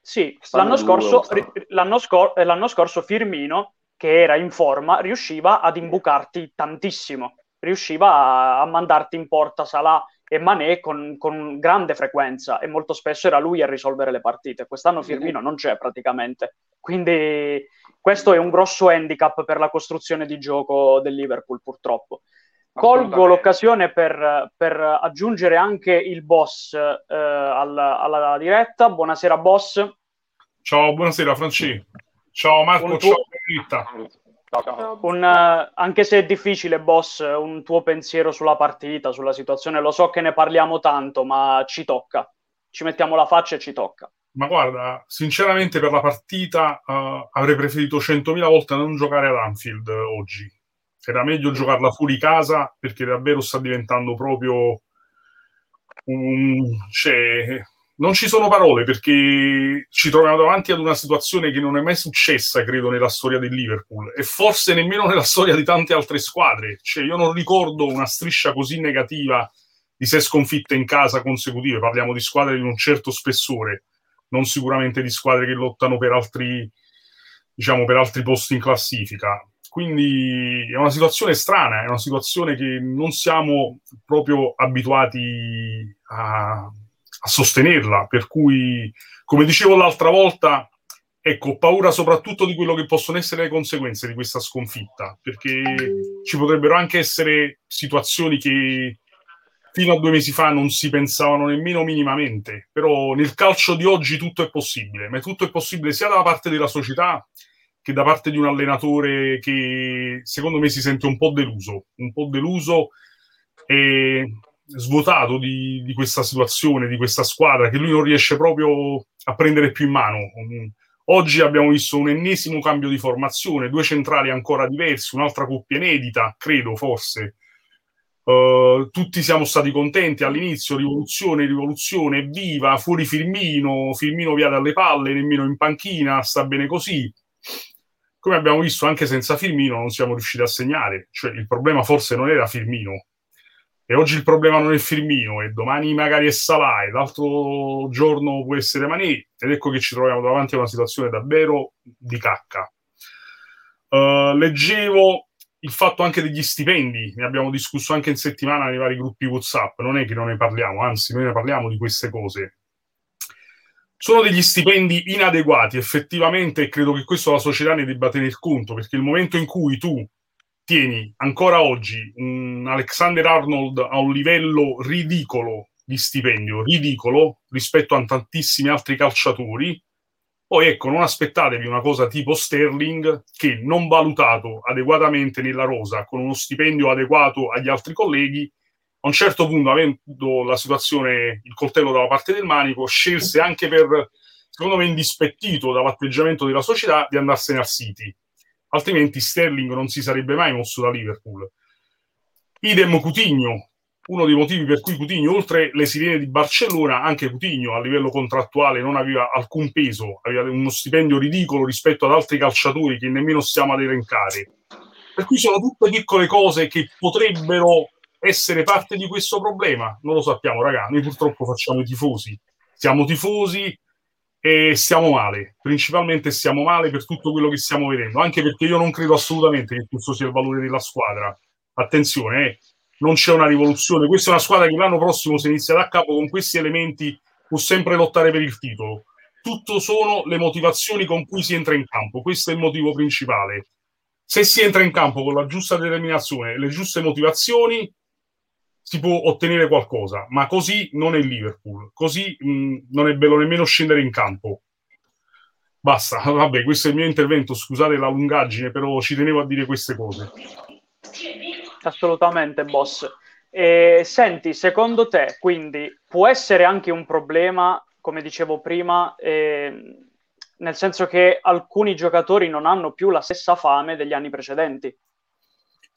sì, l'anno scorso, l'anno, scor- eh, l'anno scorso Firmino, che era in forma, riusciva ad imbucarti tantissimo, riusciva a, a mandarti in porta Salah e Mané con, con, grande frequenza e molto spesso era lui a risolvere le partite. Quest'anno Firmino non c'è praticamente, quindi questo è un grosso handicap per la costruzione di gioco del Liverpool purtroppo. Colgo l'occasione per, per, aggiungere anche il boss eh, alla, alla, diretta. Buonasera, boss. Ciao, buonasera, Franci. Ciao, Marco. Tuo... Ciao, Ciao. Un, uh, anche se è difficile, boss, un tuo pensiero sulla partita, sulla situazione. Lo so che ne parliamo tanto, ma ci tocca. Ci mettiamo la faccia e ci tocca. Ma guarda, sinceramente per la partita uh, avrei preferito 100.000 volte non giocare ad Anfield oggi era meglio giocarla fuori casa perché davvero sta diventando proprio un... Cioè, non ci sono parole perché ci troviamo davanti ad una situazione che non è mai successa, credo, nella storia del Liverpool e forse nemmeno nella storia di tante altre squadre. Cioè, io non ricordo una striscia così negativa di sei sconfitte in casa consecutive. Parliamo di squadre di un certo spessore, non sicuramente di squadre che lottano per altri, diciamo, per altri posti in classifica. Quindi è una situazione strana, è una situazione che non siamo proprio abituati a, a sostenerla. Per cui, come dicevo l'altra volta, ecco, ho paura soprattutto di quello che possono essere le conseguenze di questa sconfitta, perché ci potrebbero anche essere situazioni che fino a due mesi fa non si pensavano nemmeno minimamente, però nel calcio di oggi tutto è possibile, ma tutto è possibile sia dalla parte della società che da parte di un allenatore che secondo me si sente un po' deluso, un po' deluso e svuotato di, di, questa situazione, di questa squadra, che lui non riesce proprio a prendere più in mano. Oggi abbiamo visto un ennesimo cambio di formazione, due centrali ancora diversi, un'altra coppia inedita, credo forse. Uh, tutti siamo stati contenti all'inizio, rivoluzione, rivoluzione, viva, fuori Firmino, Firmino via dalle palle, nemmeno in panchina, sta bene così. Come abbiamo visto, anche senza Firmino non siamo riusciti a segnare, cioè il problema forse non era Firmino, e oggi il problema non è Firmino, e domani magari è Salah, e l'altro giorno può essere Mané, ed ecco che ci troviamo davanti a una situazione davvero di cacca. Uh, leggevo il fatto anche degli stipendi, ne abbiamo discusso anche in settimana nei vari gruppi WhatsApp, non è che non ne parliamo, anzi noi ne parliamo di queste cose. Sono degli stipendi inadeguati, effettivamente, e credo che questo la società ne debba tener conto, perché il momento in cui tu tieni ancora oggi un Alexander Arnold a un livello ridicolo di stipendio, ridicolo rispetto a tantissimi altri calciatori, poi ecco, non aspettatevi una cosa tipo Sterling che non valutato adeguatamente nella rosa, con uno stipendio adeguato agli altri colleghi, a un certo punto, avendo la situazione, il coltello dalla parte del manico, scelse anche per, secondo me, indispettito dall'atteggiamento della società di andarsene al City altrimenti Sterling non si sarebbe mai mosso da Liverpool. Idem Coutinho, uno dei motivi per cui Coutinho, oltre le sirene di Barcellona, anche Coutinho a livello contrattuale non aveva alcun peso, aveva uno stipendio ridicolo rispetto ad altri calciatori che nemmeno stiamo ad elencare. Per cui sono tutte piccole cose che potrebbero essere parte di questo problema. Non lo sappiamo, ragazzi. Noi purtroppo facciamo i tifosi. Siamo tifosi, e stiamo male, principalmente stiamo male per tutto quello che stiamo vedendo, anche perché io non credo assolutamente che questo sia il valore della squadra. Attenzione, eh, non c'è una rivoluzione, questa è una squadra che l'anno prossimo se inizia da capo con questi elementi può sempre lottare per il titolo. Tutto sono le motivazioni con cui si entra in campo, questo è il motivo principale. Se si entra in campo con la giusta determinazione e le giuste motivazioni, si può ottenere qualcosa, ma così non è Liverpool, così mh, non è bello nemmeno scendere in campo. Basta, vabbè, questo è il mio intervento, scusate la lungaggine, però ci tenevo a dire queste cose. Assolutamente, boss. E, senti, secondo te, quindi, può essere anche un problema, come dicevo prima, eh, nel senso che alcuni giocatori non hanno più la stessa fame degli anni precedenti?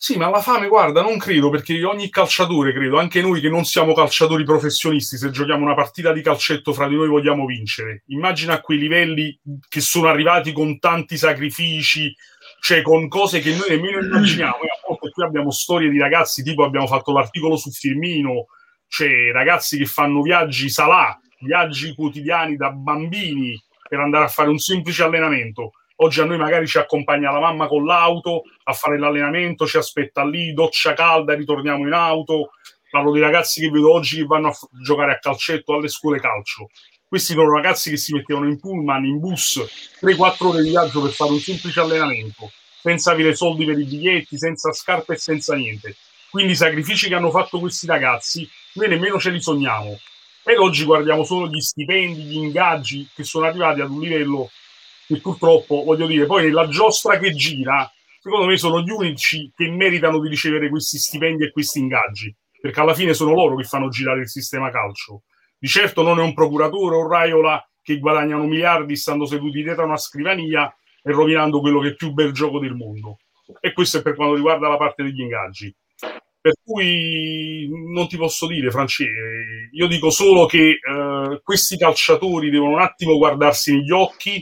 Sì, ma la fame, guarda, non credo, perché ogni calciatore, credo, anche noi che non siamo calciatori professionisti, se giochiamo una partita di calcetto fra di noi vogliamo vincere. Immagina a quei livelli che sono arrivati con tanti sacrifici, cioè con cose che noi nemmeno immaginiamo. E a volte qui abbiamo storie di ragazzi, tipo abbiamo fatto l'articolo su Firmino, cioè ragazzi che fanno viaggi salà, viaggi quotidiani da bambini per andare a fare un semplice allenamento Oggi a noi magari ci accompagna la mamma con l'auto a fare l'allenamento, ci aspetta lì, doccia calda, ritorniamo in auto. Parlo di ragazzi che vedo oggi che vanno a f- giocare a calcetto alle scuole calcio. Questi sono ragazzi che si mettevano in pullman, in bus, 3-4 ore di viaggio per fare un semplice allenamento, senza avere soldi per i biglietti, senza scarpe e senza niente. Quindi i sacrifici che hanno fatto questi ragazzi, noi nemmeno ce li sogniamo. E oggi guardiamo solo gli stipendi, gli ingaggi che sono arrivati ad un livello che purtroppo, voglio dire, poi nella giostra che gira, secondo me sono gli unici che meritano di ricevere questi stipendi e questi ingaggi, perché alla fine sono loro che fanno girare il sistema calcio. Di certo non è un procuratore o Raiola che guadagnano miliardi stando seduti dietro a una scrivania e rovinando quello che è più bel gioco del mondo. E questo è per quanto riguarda la parte degli ingaggi. Per cui non ti posso dire, Francesco, io dico solo che eh, questi calciatori devono un attimo guardarsi negli occhi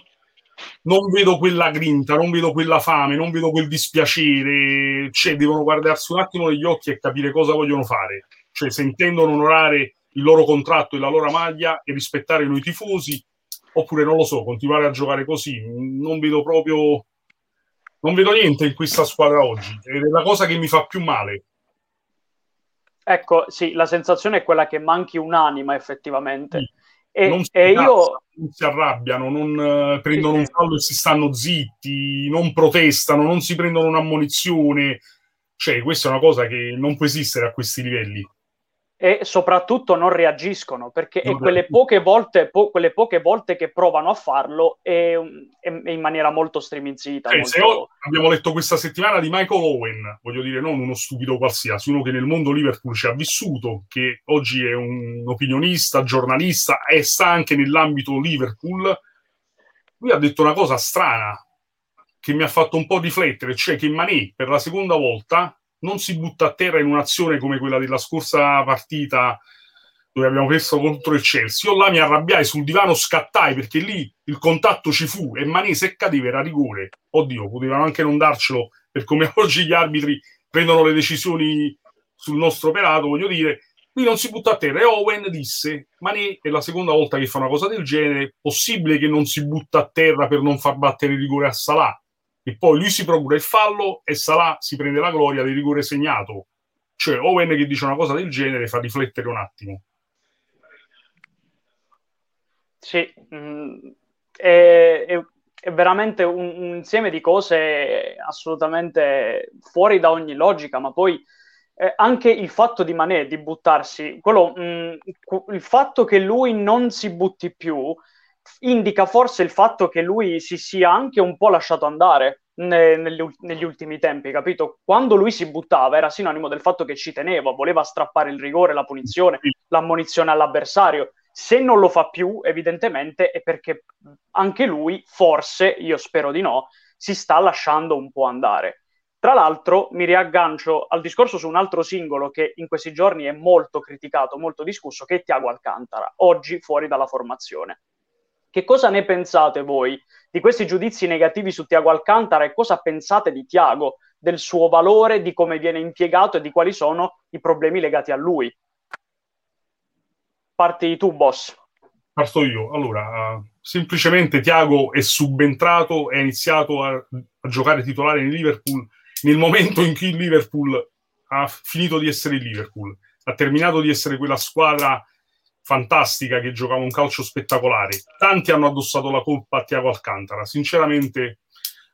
non vedo quella grinta, non vedo quella fame, non vedo quel dispiacere, cioè devono guardarsi un attimo negli occhi e capire cosa vogliono fare, cioè se intendono onorare il loro contratto e la loro maglia e rispettare noi tifosi, oppure non lo so, continuare a giocare così, non vedo proprio non vedo niente in questa squadra oggi ed è la cosa che mi fa più male. Ecco, sì, la sensazione è quella che manchi un'anima effettivamente. Sì e, non, si e io... non si arrabbiano, non uh, prendono un fallo e si stanno zitti, non protestano, non si prendono un'ammonizione. Cioè, questa è una cosa che non può esistere a questi livelli. E soprattutto non reagiscono perché non quelle, poche volte, po- quelle poche volte che provano a farlo è, è, è in maniera molto striminzita. Eh, molto... abbiamo letto questa settimana di Michael Owen, voglio dire, non uno stupido qualsiasi, uno che nel mondo Liverpool ci ha vissuto, che oggi è un opinionista, giornalista e sta anche nell'ambito Liverpool. Lui ha detto una cosa strana che mi ha fatto un po' riflettere, cioè che Mané per la seconda volta non si butta a terra in un'azione come quella della scorsa partita dove abbiamo perso contro il Chelsea. Io là mi arrabbiai sul divano, scattai perché lì il contatto ci fu e Manese e cadeva era rigore. Oddio, potevano anche non darcelo per come oggi gli arbitri prendono le decisioni sul nostro operato, voglio dire. Qui non si butta a terra e Owen disse: Mané è la seconda volta che fa una cosa del genere. Possibile che non si butta a terra per non far battere rigore a Salah? E poi lui si procura il fallo e Salah si prende la gloria del rigore segnato. Cioè Owen che dice una cosa del genere fa riflettere un attimo. Sì, mh, mm, è, è, è, veramente un, un, insieme di cose assolutamente fuori da ogni logica, ma poi eh, anche il fatto di Mané di buttarsi, quello, mh, mm, il fatto che lui non si butti più indica forse il fatto che lui si sia anche un po' lasciato andare ne, negli, negli, ultimi tempi, capito? Quando lui si buttava era sinonimo del fatto che ci teneva, voleva strappare il rigore, la punizione, l'ammonizione all'avversario. Se non lo fa più, evidentemente è perché anche lui, forse, io spero di no, si sta lasciando un po' andare. Tra l'altro mi riaggancio al discorso su un altro singolo che in questi giorni è molto criticato, molto discusso, che è Tiago Alcantara, oggi fuori dalla formazione. Che cosa ne pensate voi di questi giudizi negativi su Tiago Alcantara e cosa pensate di Tiago, del suo valore, di come viene impiegato e di quali sono i problemi legati a lui? Parti tu, boss. Parto io. Allora, semplicemente Tiago è subentrato, è iniziato a, a giocare titolare in Liverpool nel momento in cui il Liverpool ha finito di essere il Liverpool, ha terminato di essere quella squadra fantastica che giocava un calcio spettacolare. Tanti hanno addossato la colpa a Tiago Alcantara. Sinceramente,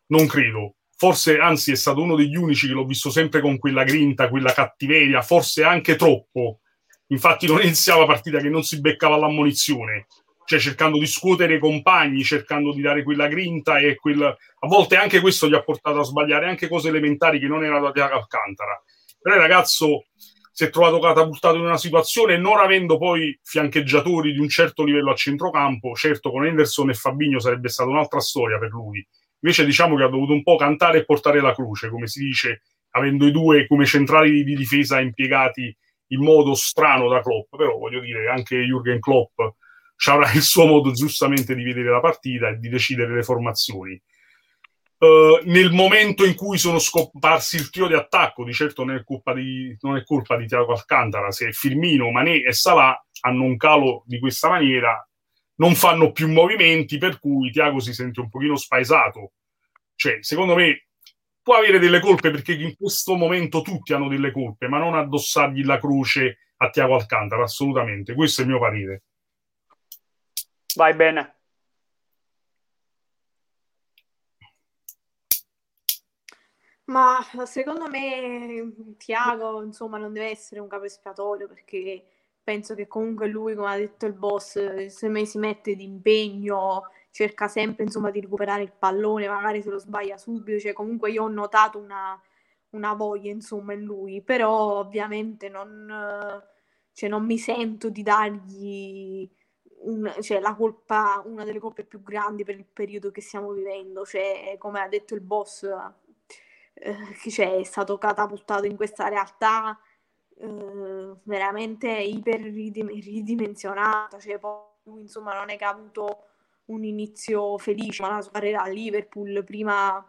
non credo. Forse, anzi, è stato uno degli unici che l'ho visto sempre con quella grinta, quella cattiveria, forse anche troppo. Infatti, non iniziava partita che non si beccava l'ammonizione, cioè cercando di scuotere i compagni, cercando di dare quella grinta e quel... a volte anche questo gli ha portato a sbagliare anche cose elementari che non erano da Tiago Alcantara. Però il ragazzo si è trovato catapultato in una situazione non avendo poi fiancheggiatori di un certo livello a centrocampo, certo con Henderson e Fabigno sarebbe stata un'altra storia per lui. Invece diciamo che ha dovuto un po' cantare e portare la croce, come si dice, avendo i due come centrali di difesa impiegati in modo strano da Klopp, però voglio dire anche Jürgen Klopp avrà il suo modo giustamente di vedere la partita e di decidere le formazioni. Uh, nel momento in cui sono scomparsi il trio di attacco, di certo non è colpa di, non è colpa di Tiago Alcantara, se Firmino, Mané e Salah hanno un calo di questa maniera, non fanno più movimenti, per cui Tiago si sente un pochino spaesato. Cioè, secondo me può avere delle colpe perché in questo momento tutti hanno delle colpe, ma non addossargli la croce a Tiago Alcantara, assolutamente. Questo è il mio parere. Vai bene. Ma secondo me Tiago, insomma, non deve essere un capo espiatorio perché penso che comunque lui, come ha detto il boss, se me si mette d'impegno, cerca sempre, insomma, di recuperare il pallone, magari se lo sbaglia subito, cioè comunque io ho notato una, una voglia, insomma, in lui, però ovviamente non, cioè, non mi sento di dargli un, cioè, la colpa, una delle colpe più grandi per il periodo che stiamo vivendo, cioè, come ha detto il boss eh, cioè, è stato catapultato in questa realtà eh, veramente iper ridimensionata, cioè, poi insomma non è che ha avuto un inizio felice, ma la sua carriera a Liverpool prima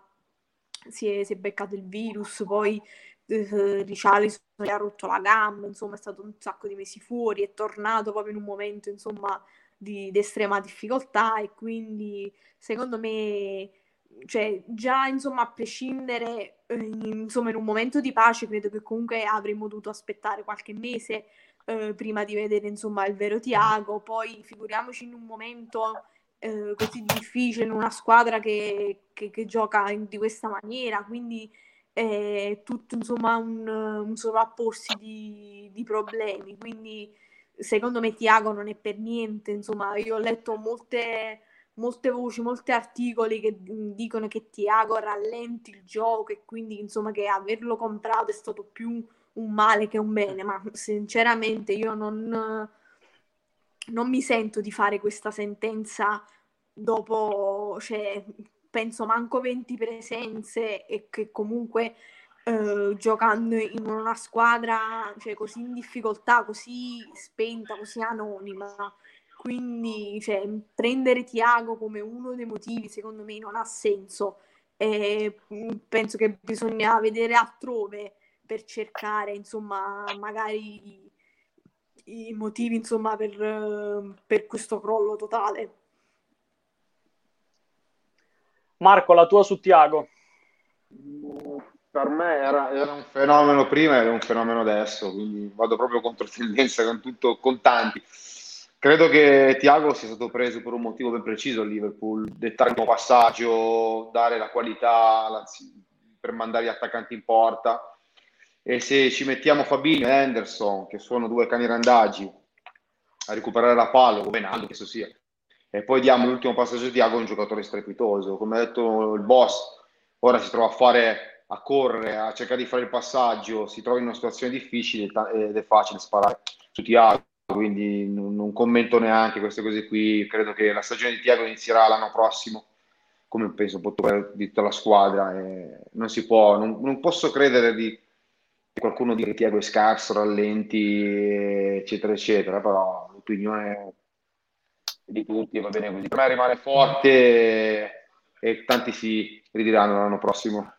si è, si è beccato il virus, poi eh, Richarlison gli ha rotto la gamba, insomma è stato un sacco di mesi fuori, è tornato proprio in un momento insomma di, di estrema difficoltà e quindi secondo me cioè, già insomma, a prescindere, eh, insomma, in un momento di pace, credo che comunque avremmo dovuto aspettare qualche mese eh, prima di vedere insomma il vero Tiago. Poi figuriamoci in un momento eh, così difficile, in una squadra che, che, che gioca in, di questa maniera. Quindi è tutto insomma un, un sovrapporsi di, di, problemi. Quindi secondo me Tiago non è per niente, insomma, io ho letto molte, molte voci, molti articoli che dicono che Tiago rallenti il gioco e quindi insomma che averlo comprato è stato più un male che un bene, ma sinceramente io non, non mi sento di fare questa sentenza dopo, cioè, penso manco 20 presenze e che comunque eh, giocando in una squadra cioè, così in difficoltà, così spenta, così anonima. Quindi cioè, prendere Tiago come uno dei motivi secondo me non ha senso. E mm, penso che bisogna vedere altrove per cercare, insomma, magari i, i motivi insomma, per, per questo crollo totale. Marco, la tua su Tiago? Per me era, era, un fenomeno prima ed è un fenomeno adesso, quindi vado proprio contro tendenza con, tutto, con tanti. Credo che Tiago sia stato preso per un motivo ben preciso al Liverpool, dettare il passaggio, dare la qualità per mandare gli attaccanti in porta. E se ci mettiamo Fabinho e Henderson, che sono due cani randaggi, a recuperare la palla, o Benaldo, che so sia, e poi diamo l'ultimo passaggio a un giocatore strepitoso. Come ha detto il boss, ora si trova a fare a correre, a cercare di fare il passaggio, si trova in una situazione difficile ed è facile sparare su Tiago, quindi non, commento neanche queste cose qui. Credo che la stagione di Tiago inizierà l'anno prossimo, come penso per tutta la squadra. Non si può, non, non posso credere di qualcuno dica che Tiago è scarso, rallenti, eccetera, eccetera, però l'opinione di tutti, va bene così. Per me rimane forte e tanti si ridiranno l'anno prossimo.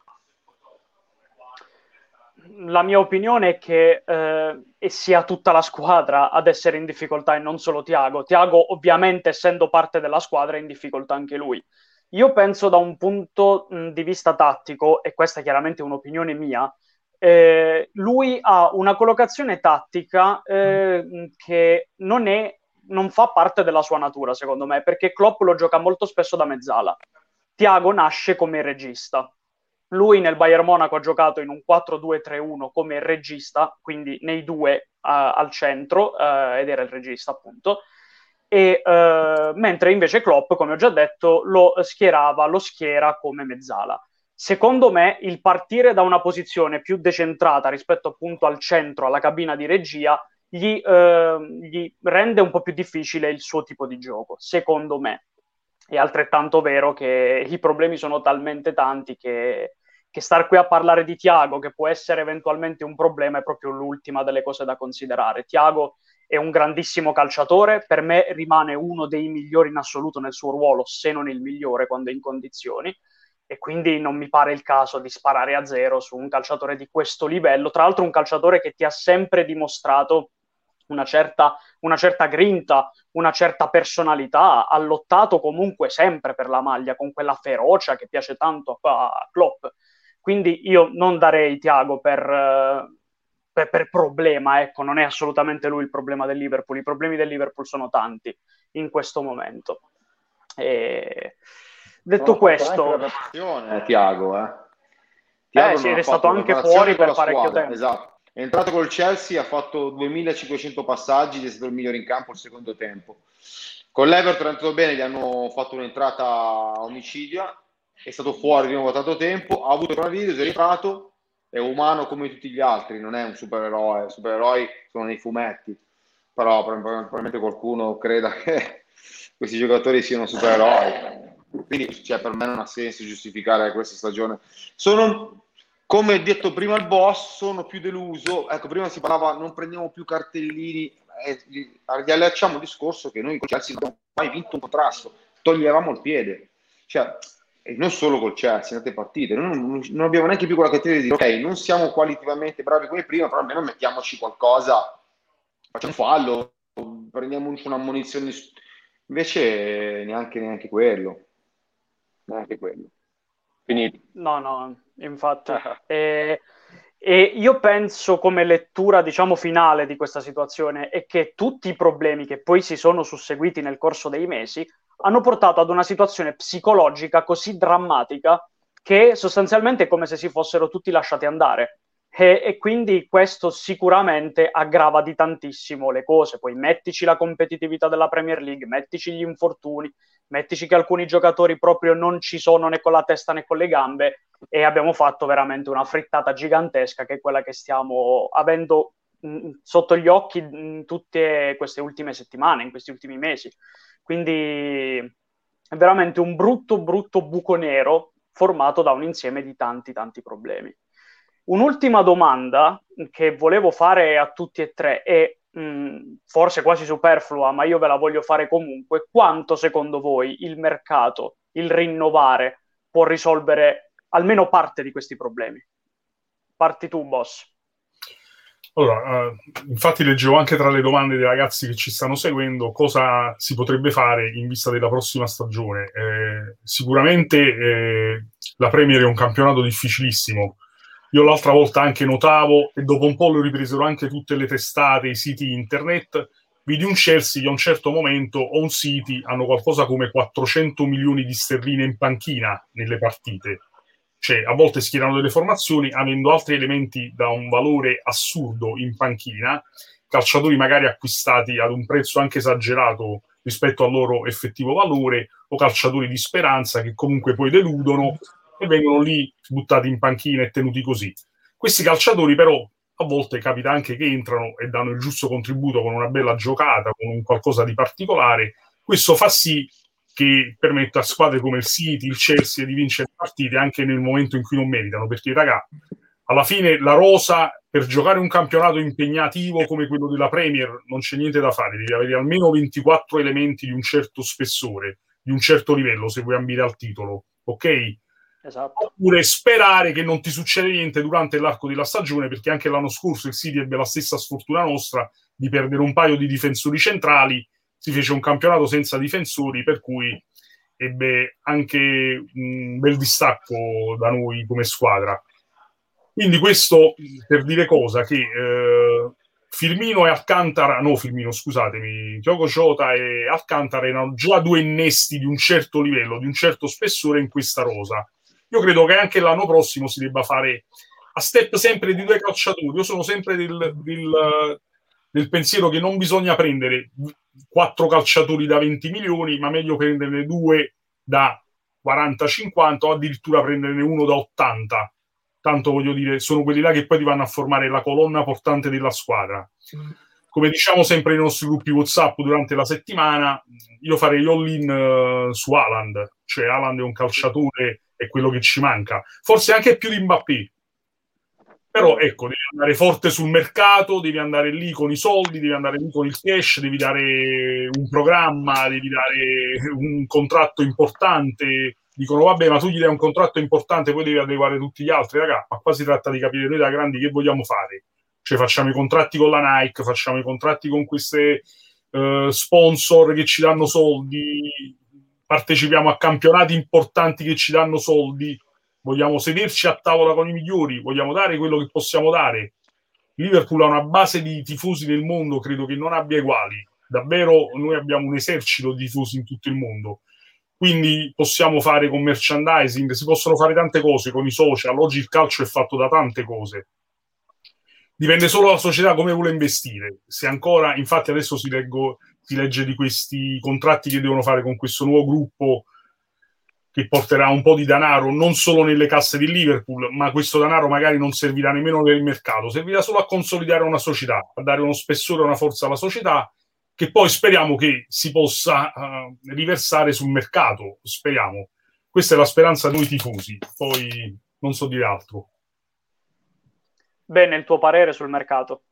La mia opinione è che eh, sia tutta la squadra ad essere in difficoltà e non solo Tiago. Tiago, ovviamente, essendo parte della squadra, è in difficoltà anche lui. Io penso da un punto mh, di vista tattico, e questa è chiaramente un'opinione mia, eh, lui ha una collocazione tattica eh, che non è non fa parte della sua natura, secondo me, perché Klopp lo gioca molto spesso da mezzala. Tiago nasce come regista. Lui nel Bayern Monaco ha giocato in un 4-2-3-1 come regista, quindi nei due uh, al centro, uh, ed era il regista appunto, e, uh, mentre invece Klopp, come ho già detto, lo schierava, lo schiera come mezzala. Secondo me il partire da una posizione più decentrata rispetto appunto al centro, alla cabina di regia, gli, eh, gli rende un po' più difficile il suo tipo di gioco, secondo me. È altrettanto vero che i problemi sono talmente tanti che, che star qui a parlare di Tiago, che può essere eventualmente un problema, è proprio l'ultima delle cose da considerare. Tiago è un grandissimo calciatore, per me rimane uno dei migliori in assoluto nel suo ruolo, se non il migliore quando è in condizioni e quindi non mi pare il caso di sparare a zero su un calciatore di questo livello, tra l'altro un calciatore che ti ha sempre dimostrato una certa, una certa grinta, una certa personalità, ha lottato comunque sempre per la maglia con quella ferocia che piace tanto a Klopp. Quindi io non darei Tiago per, per, per, problema, ecco, non è assolutamente lui il problema del Liverpool, i problemi del Liverpool sono tanti in questo momento. E... Detto questo... Tiago, eh. Tiago eh sì, è stato anche fuori per parecchio squadra. tempo. Esatto. È entrato col Chelsea, ha fatto 2500 passaggi ed è stato il migliore in campo il secondo tempo. Con l'Everton è andato bene, gli hanno fatto un'entrata omicidia, è stato fuori di nuovo tanto tempo, ha avuto coronavirus, è rientrato, è umano come tutti gli altri, non è un supereroe, supereroi sono nei fumetti, però probabilmente qualcuno creda che questi giocatori siano supereroi. Quindi cioè, per me non ha senso giustificare questa stagione. Sono come detto prima il boss, sono più deluso. Ecco, prima si parlava, non prendiamo più cartellini, eh, riallacciamo il discorso che noi con Chelsea non abbiamo mai vinto un contrasto, toglievamo il piede. Cioè, e non solo col Chelsea, in altre partite, non, non, abbiamo neanche più quella categoria di dire, ok, non siamo qualitativamente bravi come prima, però almeno mettiamoci qualcosa, facciamo un fallo, prendiamo un'ammonizione. Invece neanche, neanche quello. Neanche quello. Finito. No, no, infatti. e, e, io penso come lettura, diciamo, finale di questa situazione è che tutti i problemi che poi si sono susseguiti nel corso dei mesi hanno portato ad una situazione psicologica così drammatica che sostanzialmente è come se si fossero tutti lasciati andare. E, e, quindi questo sicuramente aggrava di tantissimo le cose. Poi mettici la competitività della Premier League, mettici gli infortuni, mettici che alcuni giocatori proprio non ci sono né con la testa né con le gambe e abbiamo fatto veramente una frittata gigantesca che è quella che stiamo avendo mh, sotto gli occhi in tutte queste ultime settimane, in questi ultimi mesi. Quindi è veramente un brutto, brutto buco nero formato da un insieme di tanti, tanti problemi. Un'ultima domanda che volevo fare a tutti e tre è mh, forse quasi superflua, ma io ve la voglio fare comunque. Quanto secondo voi il mercato, il rinnovare, può risolvere almeno parte di questi problemi? Parti tu, boss. Allora, uh, infatti leggevo anche tra le domande dei ragazzi che ci stanno seguendo cosa si potrebbe fare in vista della prossima stagione. Eh, sicuramente eh, la Premier è un campionato difficilissimo. Io l'altra volta anche notavo, e dopo un po' lo ripresero anche tutte le testate, i siti internet, vidi un Chelsea che a un certo momento o un City hanno qualcosa come 400 milioni di sterline in panchina nelle partite cioè a volte schierano delle formazioni avendo altri elementi da un valore assurdo in panchina, calciatori magari acquistati ad un prezzo anche esagerato rispetto al loro effettivo valore o calciatori di speranza che comunque poi deludono e vengono lì buttati in panchina e tenuti così. Questi calciatori però a volte capita anche che entrano e danno il giusto contributo con una bella giocata, con un qualcosa di particolare. Questo fa sì che permette a squadre come il City, il Chelsea di vincere partite anche nel momento in cui non meritano, perché raga, alla fine la rosa per giocare un campionato impegnativo come quello della Premier non c'è niente da fare, devi avere almeno 24 elementi di un certo spessore, di un certo livello se vuoi ambire al titolo, ok? Esatto. Oppure sperare che non ti succeda niente durante l'arco della stagione, perché anche l'anno scorso il City ebbe la stessa sfortuna nostra di perdere un paio di difensori centrali si fece un campionato senza difensori, per cui ebbe anche un bel distacco da noi come squadra. Quindi questo per dire cosa? Che eh, Firmino e Alcantara, no Firmino scusatemi, Gioco Jota e Alcantara erano già due innesti di un certo livello, di un certo spessore in questa rosa. Io credo che anche l'anno prossimo si debba fare a step sempre di due calciatori. Io sono sempre del, del, del pensiero che non bisogna prendere quattro calciatori da 20 milioni, ma meglio prenderne due da 40-50 o addirittura prenderne uno da 80. Tanto voglio dire, sono quelli là che poi ti vanno a formare la colonna portante della squadra. Come diciamo sempre nei nostri gruppi WhatsApp durante la settimana, io farei all-in uh, su Aland, cioè Aland è un calciatore, è quello che ci manca. Forse anche più di Mbappé, però ecco, devi andare forte sul mercato, devi andare lì con i soldi, devi andare lì con il cash, devi dare un programma, devi dare un contratto importante. Dicono, vabbè, ma tu gli dai un contratto importante, poi devi adeguare tutti gli altri, raga. Ma qua si tratta di capire noi da grandi che vogliamo fare. Cioè, facciamo i contratti con la Nike, facciamo i contratti con queste uh, sponsor che ci danno soldi, partecipiamo a campionati importanti che ci danno soldi vogliamo sederci a tavola con i migliori, vogliamo dare quello che possiamo dare. Liverpool ha una base di tifosi nel mondo, credo che non abbia uguali. Davvero noi abbiamo un esercito di tifosi in tutto il mondo. Quindi possiamo fare con merchandising, si possono fare tante cose con i social. Oggi il calcio è fatto da tante cose. Dipende solo dalla società come vuole investire. Se ancora, infatti, adesso si, leggo, si legge di questi contratti che devono fare con questo nuovo gruppo che porterà un po' di denaro non solo nelle casse di Liverpool, ma questo denaro magari non servirà nemmeno nel mercato, servirà solo a consolidare una società, a dare uno spessore e una forza alla società che poi speriamo che si possa uh, riversare sul mercato, speriamo. Questa è la speranza di noi tifosi, poi non so dire altro. Bene, il tuo parere sul mercato?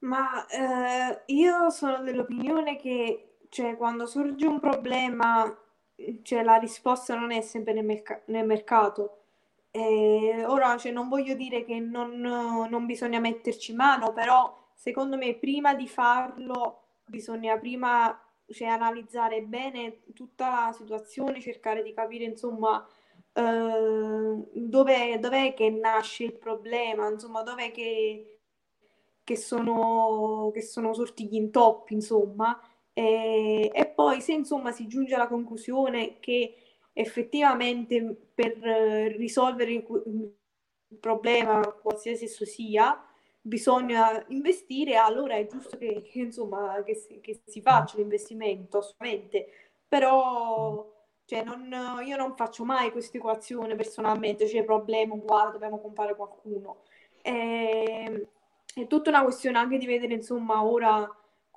Ma eh, io sono dell'opinione che cioè, quando sorge un problema, cioè, la risposta non è sempre nel, merc- nel mercato. E ora, cioè, non voglio dire che non, non bisogna metterci mano, però secondo me prima di farlo bisogna prima cioè, analizzare bene tutta la situazione, cercare di capire insomma eh, dov'è, dov'è che nasce il problema, insomma dov'è che, che, sono, che sono sorti gli intoppi, insomma, E, e poi se insomma si giunge alla conclusione che effettivamente per risolvere il problema, qualsiasi esso sia, bisogna investire, allora è giusto che, che insomma, che si, che si faccia l'investimento, assolutamente. Però cioè, non, io non faccio mai questa equazione personalmente, cioè, problema, guarda, dobbiamo comprare qualcuno. E, è tutta una questione anche di vedere, insomma, ora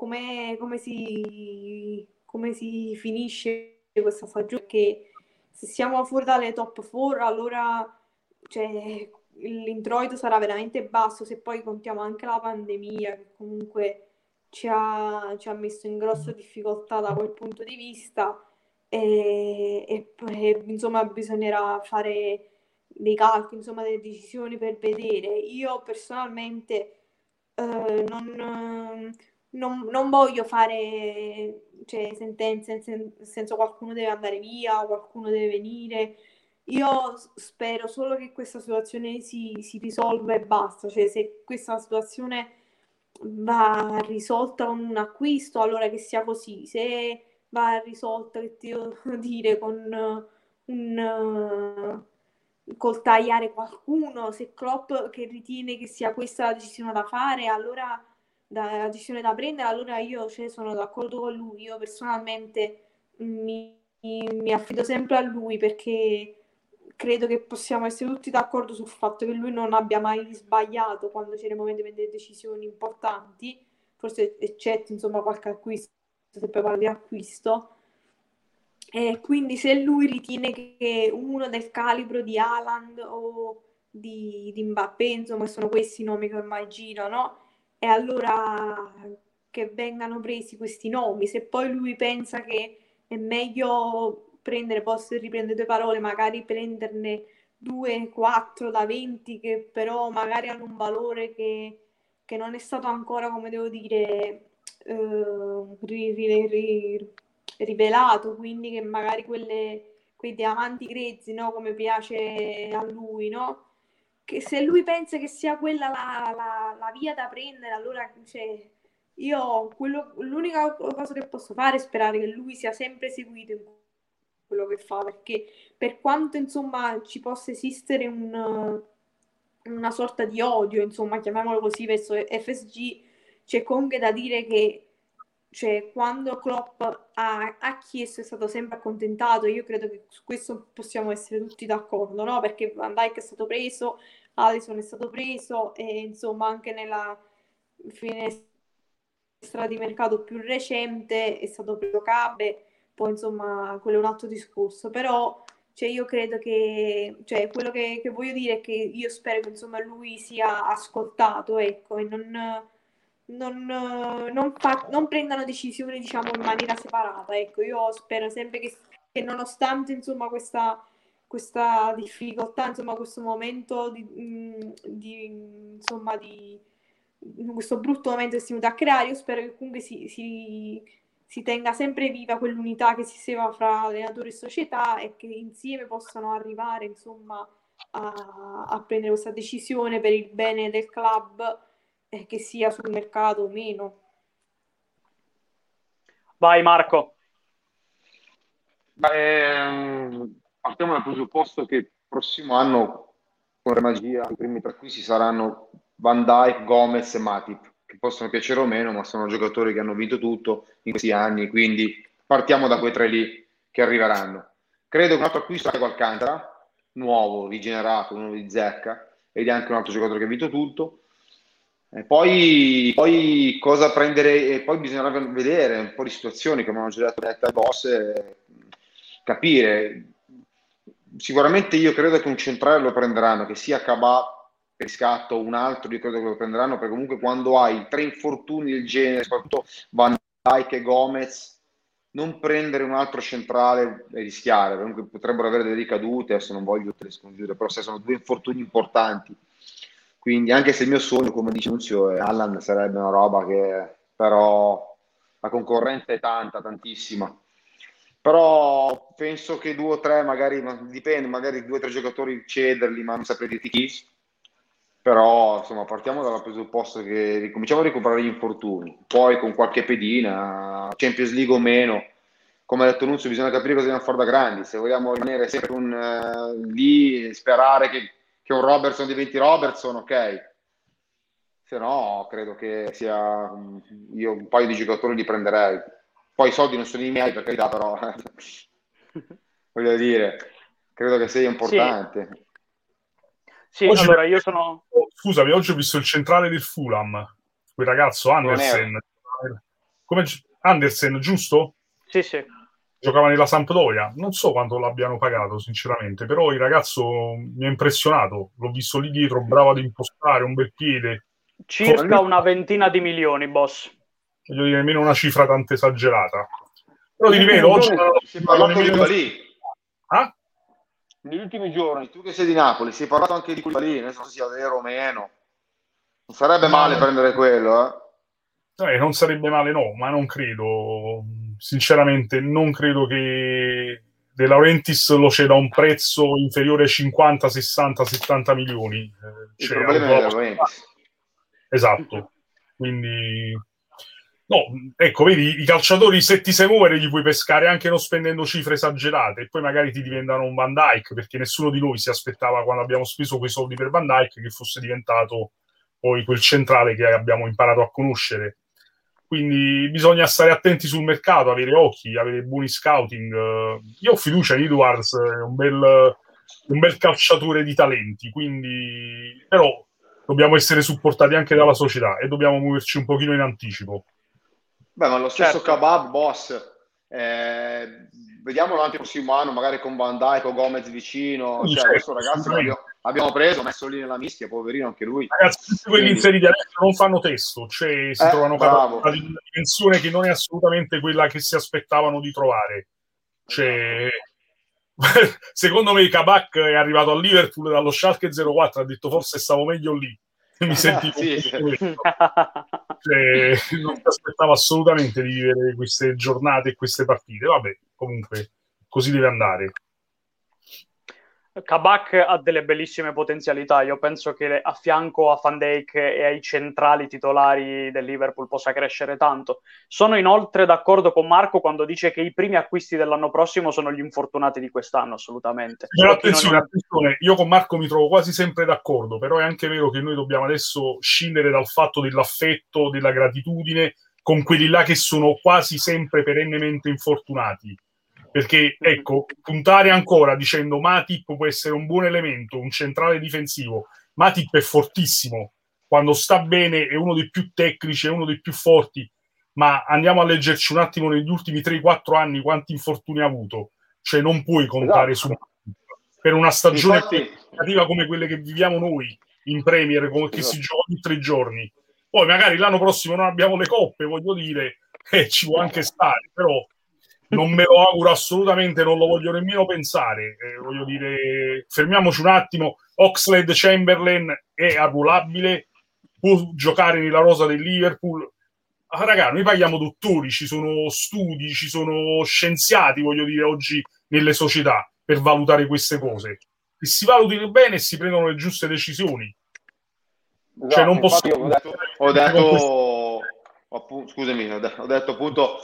come, si, come si finisce questa stagione, che se siamo fuori dalle top 4, allora cioè, l'introito sarà veramente basso, se poi contiamo anche la pandemia, che comunque ci ha, ci ha messo in grossa difficoltà da quel punto di vista e, e, e insomma bisognerà fare dei calcoli, insomma delle decisioni per vedere. Io personalmente eh, non, non, non, voglio fare cioè, sentenze, nel senso qualcuno deve andare via, qualcuno deve venire. Io spero solo che questa situazione si, si risolva e basta, cioè se questa situazione va risolta con un acquisto, allora che sia così. Se va risolta, che ti devo dire, con un col tagliare qualcuno, se Klopp che ritiene che sia questa la decisione da fare, allora da, la decisione da prendere, allora io cioè, sono d'accordo con lui. Io personalmente mi, mi affido sempre a lui perché credo che possiamo essere tutti d'accordo sul fatto che lui non abbia mai sbagliato quando c'era il momento di prendere decisioni importanti, forse eccetto insomma qualche acquisto se poi parla di acquisto. E quindi se lui ritiene che uno del calibro di Haaland o di, di Mbappé, insomma, sono questi i nomi che immagino, no? E allora che vengano presi questi nomi. Se poi lui pensa che è meglio prendere, posso riprendere due parole, magari prenderne due, quattro da 20 che però magari hanno un valore che, che non è stato ancora, come devo dire, eh, ri, ri, ri, rivelato, quindi che magari quelle, quei diamanti grezzi, no? come piace a lui, no? Che se lui pensa che sia quella la, la, la via da prendere, allora cioè, io quello, l'unica cosa che posso fare è sperare che lui sia sempre seguito in quello che fa, perché per quanto insomma ci possa esistere un, una sorta di odio, insomma, chiamiamolo così, verso FSG, c'è comunque da dire che cioè, quando Klopp ha, ha, chiesto è stato sempre accontentato, io credo che su questo possiamo essere tutti d'accordo, no? Perché Van Dijk è stato preso, Alisson è stato preso e insomma anche nella finestra di mercato più recente è stato preso Cabe, poi insomma quello è un altro discorso, però cioè, io credo che, cioè, quello che, che voglio dire è che io spero che insomma lui sia ascoltato, ecco, e non non, non, fa, non, prendano decisioni diciamo in maniera separata ecco. Io spero sempre che, che nonostante insomma questa, questa difficoltà insomma questo momento di, mm, di insomma di questo brutto momento che si è venuto a creare io spero che comunque si, si, si tenga sempre viva quell'unità che si seva fra allenatore e società e che insieme possano arrivare insomma a, a prendere questa decisione per il bene del club eh, che sia sul mercato o meno. Vai Marco. Beh, partiamo dal presupposto che il prossimo anno con Re Magia i primi tre acquisti saranno Van Dijk, Gomez e Matip, che possono piacere o meno, ma sono giocatori che hanno vinto tutto in questi anni, quindi partiamo da quei tre lì che arriveranno. Credo che un altro acquisto sia Alcantara, nuovo, rigenerato, uno di zecca, ed è anche un altro giocatore che ha vinto tutto. E poi, poi, cosa prendere, poi bisognerà vedere un po' di situazioni, come hanno già detto e Boss, e capire. Sicuramente io credo che un centrale lo prenderanno, che sia Cabà per scatto un altro, io credo che lo prenderanno, perché comunque quando hai tre infortuni del genere, soprattutto Van Dijk e Gomez, non prendere un altro centrale e rischiare, comunque potrebbero avere delle ricadute, adesso non voglio scongiurare, però se sono due infortuni importanti quindi anche se il mio sogno, come dice Nunzio, Allan sarebbe una roba che però la concorrenza è tanta, tantissima. Però penso che due o tre, magari, dipende, magari due o tre giocatori cederli, ma non saprei dirti chi. però insomma partiamo dal presupposto che ricominciamo a recuperare gli infortuni, poi con qualche pedina, Champions League o meno, come ha detto Nuzio bisogna capire cosa dobbiamo fare da grandi, se vogliamo rimanere sempre un, uh, lì sperare che, che, un Robertson diventi Robertson, ok, se no credo che sia, io un paio di giocatori li prenderei, poi i soldi non sono i miei per carità però, voglio dire, credo che sia importante. Sì. Sì, oggi allora io sono... Scusami, oggi ho visto il centrale del Fulham, quel ragazzo Andersen. Come... Andersen, giusto? Sì, sì. Giocava nella Sampdoria. Non so quanto l'abbiano pagato, sinceramente, però il ragazzo mi ha impressionato. L'ho visto lì dietro, bravo ad impostare, un bel piede. Circa una ventina di milioni, boss. Voglio dire, nemmeno una cifra tanto esagerata. Però ti ripeto, oggi... Si è parlato di lì. Ah? negli ultimi giorni, tu che sei di Napoli, si è parlato anche di Koulibaly, non so se sia vero o meno. Non sarebbe male prendere quello, eh? eh? Non sarebbe male, no, ma non credo. Sinceramente, non credo che De Laurentiis lo ceda a un prezzo inferiore ai 50, 60, 70 milioni. Il cioè, Laurentiis. Esatto. Quindi No, ecco, vedi, i calciatori se ti sai muovere gli puoi pescare anche non spendendo cifre esagerate e poi magari ti diventano un Van Dyke, perché nessuno di noi si aspettava quando abbiamo speso quei soldi per Van Dyke che fosse diventato poi quel centrale che abbiamo imparato a conoscere. Quindi bisogna stare attenti sul mercato, avere occhi, avere buoni scouting. Io ho fiducia in Edwards, è un bel, un bel calciatore di talenti, quindi però dobbiamo essere supportati anche dalla società e dobbiamo muoverci un pochino in anticipo. Beh, ma lo stesso certo. Kebab, boss, eh, vediamolo anche il prossimo anno, magari con Van Dyke o Gomez vicino. Cioè, certo, questo ragazzo abbiamo preso, messo lì nella mischia, poverino anche lui. Ragazzi, tutti quelli inseriti adesso non fanno testo, cioè si eh, trovano bravo. una dimensione che non è assolutamente quella che si aspettavano di trovare. Cioè, secondo me Kabak è arrivato a Liverpool dallo Schalke 04, ha detto forse stavo meglio lì mi sentivo sì. cioè, non mi aspettavo assolutamente di vivere queste giornate e queste partite vabbè comunque così deve andare Kabak ha delle bellissime potenzialità. Io penso che a fianco a Van Dijk e ai centrali titolari del Liverpool possa crescere tanto. Sono inoltre d'accordo con Marco quando dice che i primi acquisti dell'anno prossimo sono gli infortunati di quest'anno, assolutamente. Però attenzione, non... attenzione, io con Marco mi trovo quasi sempre d'accordo, però è anche vero che noi dobbiamo adesso scindere dal fatto dell'affetto, della gratitudine con quelli là che sono quasi sempre perennemente infortunati perché ecco, puntare ancora dicendo Matip può essere un buon elemento, un centrale difensivo, Matip è fortissimo, quando sta bene è uno dei più tecnici, è uno dei più forti, ma andiamo a leggerci un attimo negli ultimi 3-4 anni quanti infortuni ha avuto, cioè non puoi contare esatto. su per una stagione Infatti... come quelle che viviamo noi in Premier, come che si esatto. gioca in tre giorni. Poi magari l'anno prossimo non abbiamo le coppe, voglio dire, eh, ci può anche stare, però non me lo auguro assolutamente, non lo voglio nemmeno pensare. Eh, voglio dire, fermiamoci un attimo. Oxlade Chamberlain è arruolabile, può giocare nella rosa del Liverpool. Ah, raga, noi paghiamo dottori, ci sono studi, ci sono scienziati, voglio dire, oggi nelle società per valutare queste cose. Che si valutino bene e si prendono le giuste decisioni. Esatto, cioè, non posso... Ho detto, ho detto appunto, scusami, ho detto appunto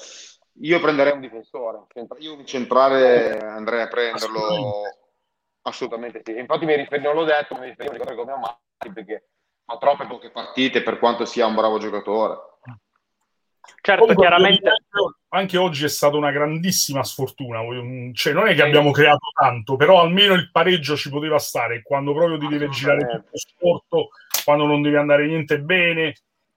io prenderei un difensore. Io un centrale andrei a prenderlo assolutamente sì. Infatti mi rifer- non l'ho detto, mi riferivo a come Amati perché fa troppe poche partite per quanto sia un bravo giocatore. Certo, Comunque, chiaramente anche oggi è stata una grandissima sfortuna. Cioè, non è che abbiamo creato tanto, però almeno il pareggio ci poteva stare. Quando proprio ti deve girare tutto sporto, quando non deve andare niente bene,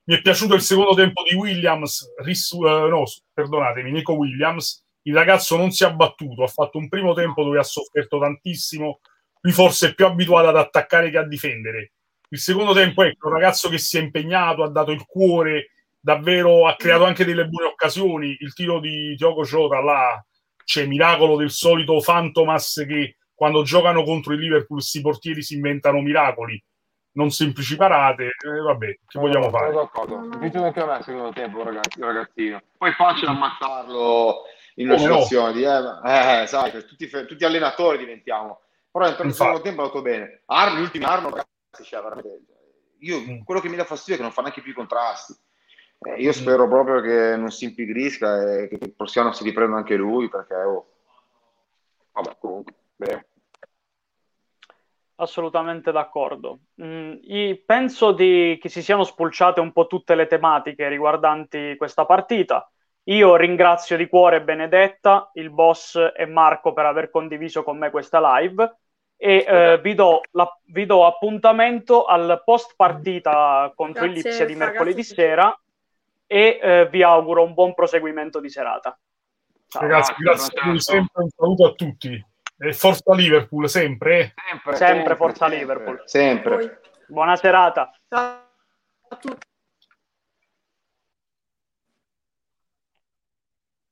mi è piaciuto il secondo tempo di Williams, Riss, uh, no, perdonatemi, Nico Williams. Il ragazzo non si è abbattuto, ha fatto un primo tempo dove ha sofferto tantissimo. Lui forse è più abituato ad attaccare che a difendere. Il secondo tempo, ecco, un ragazzo che si è impegnato, ha dato il cuore, davvero ha creato anche delle buone occasioni. Il tiro di Diogo Jota là c'è miracolo del solito Fantomas che quando giocano contro il Liverpool questi portieri si inventano miracoli non semplici parate, eh, vabbè, che no, vogliamo fare? Sono d'accordo, mi anche a me secondo tempo, ragazzi, ragazzino. Poi facile ammazzarlo in una situazione di, eh, eh, sai, tutti, tutti, allenatori diventiamo. Però nel secondo tempo è andato bene. Arno, gli ultimi Arno, ragazzi, cioè, veramente, io, mm. quello che mi dà fastidio è che non fa neanche più i contrasti. Eh, io mm. spero proprio che non si impigrisca e che il prossimo si riprenda anche lui perché oh. vabbè comunque beh. Assolutamente d'accordo. Mm, penso di, che si siano spulciate un po' tutte le tematiche riguardanti questa partita. Io ringrazio di cuore Benedetta, il boss e Marco per aver condiviso con me questa live e eh, vi, do la, vi, do appuntamento al post partita contro il Lipsia di mercoledì ragazzi. sera e eh, vi auguro un buon proseguimento di serata. Ciao. Ragazzi, grazie, grazie. sempre un saluto a tutti. Forza Liverpool, sempre. Sempre, sempre, sempre forza sempre, Liverpool. Sempre. Buona serata. Ciao a tutti.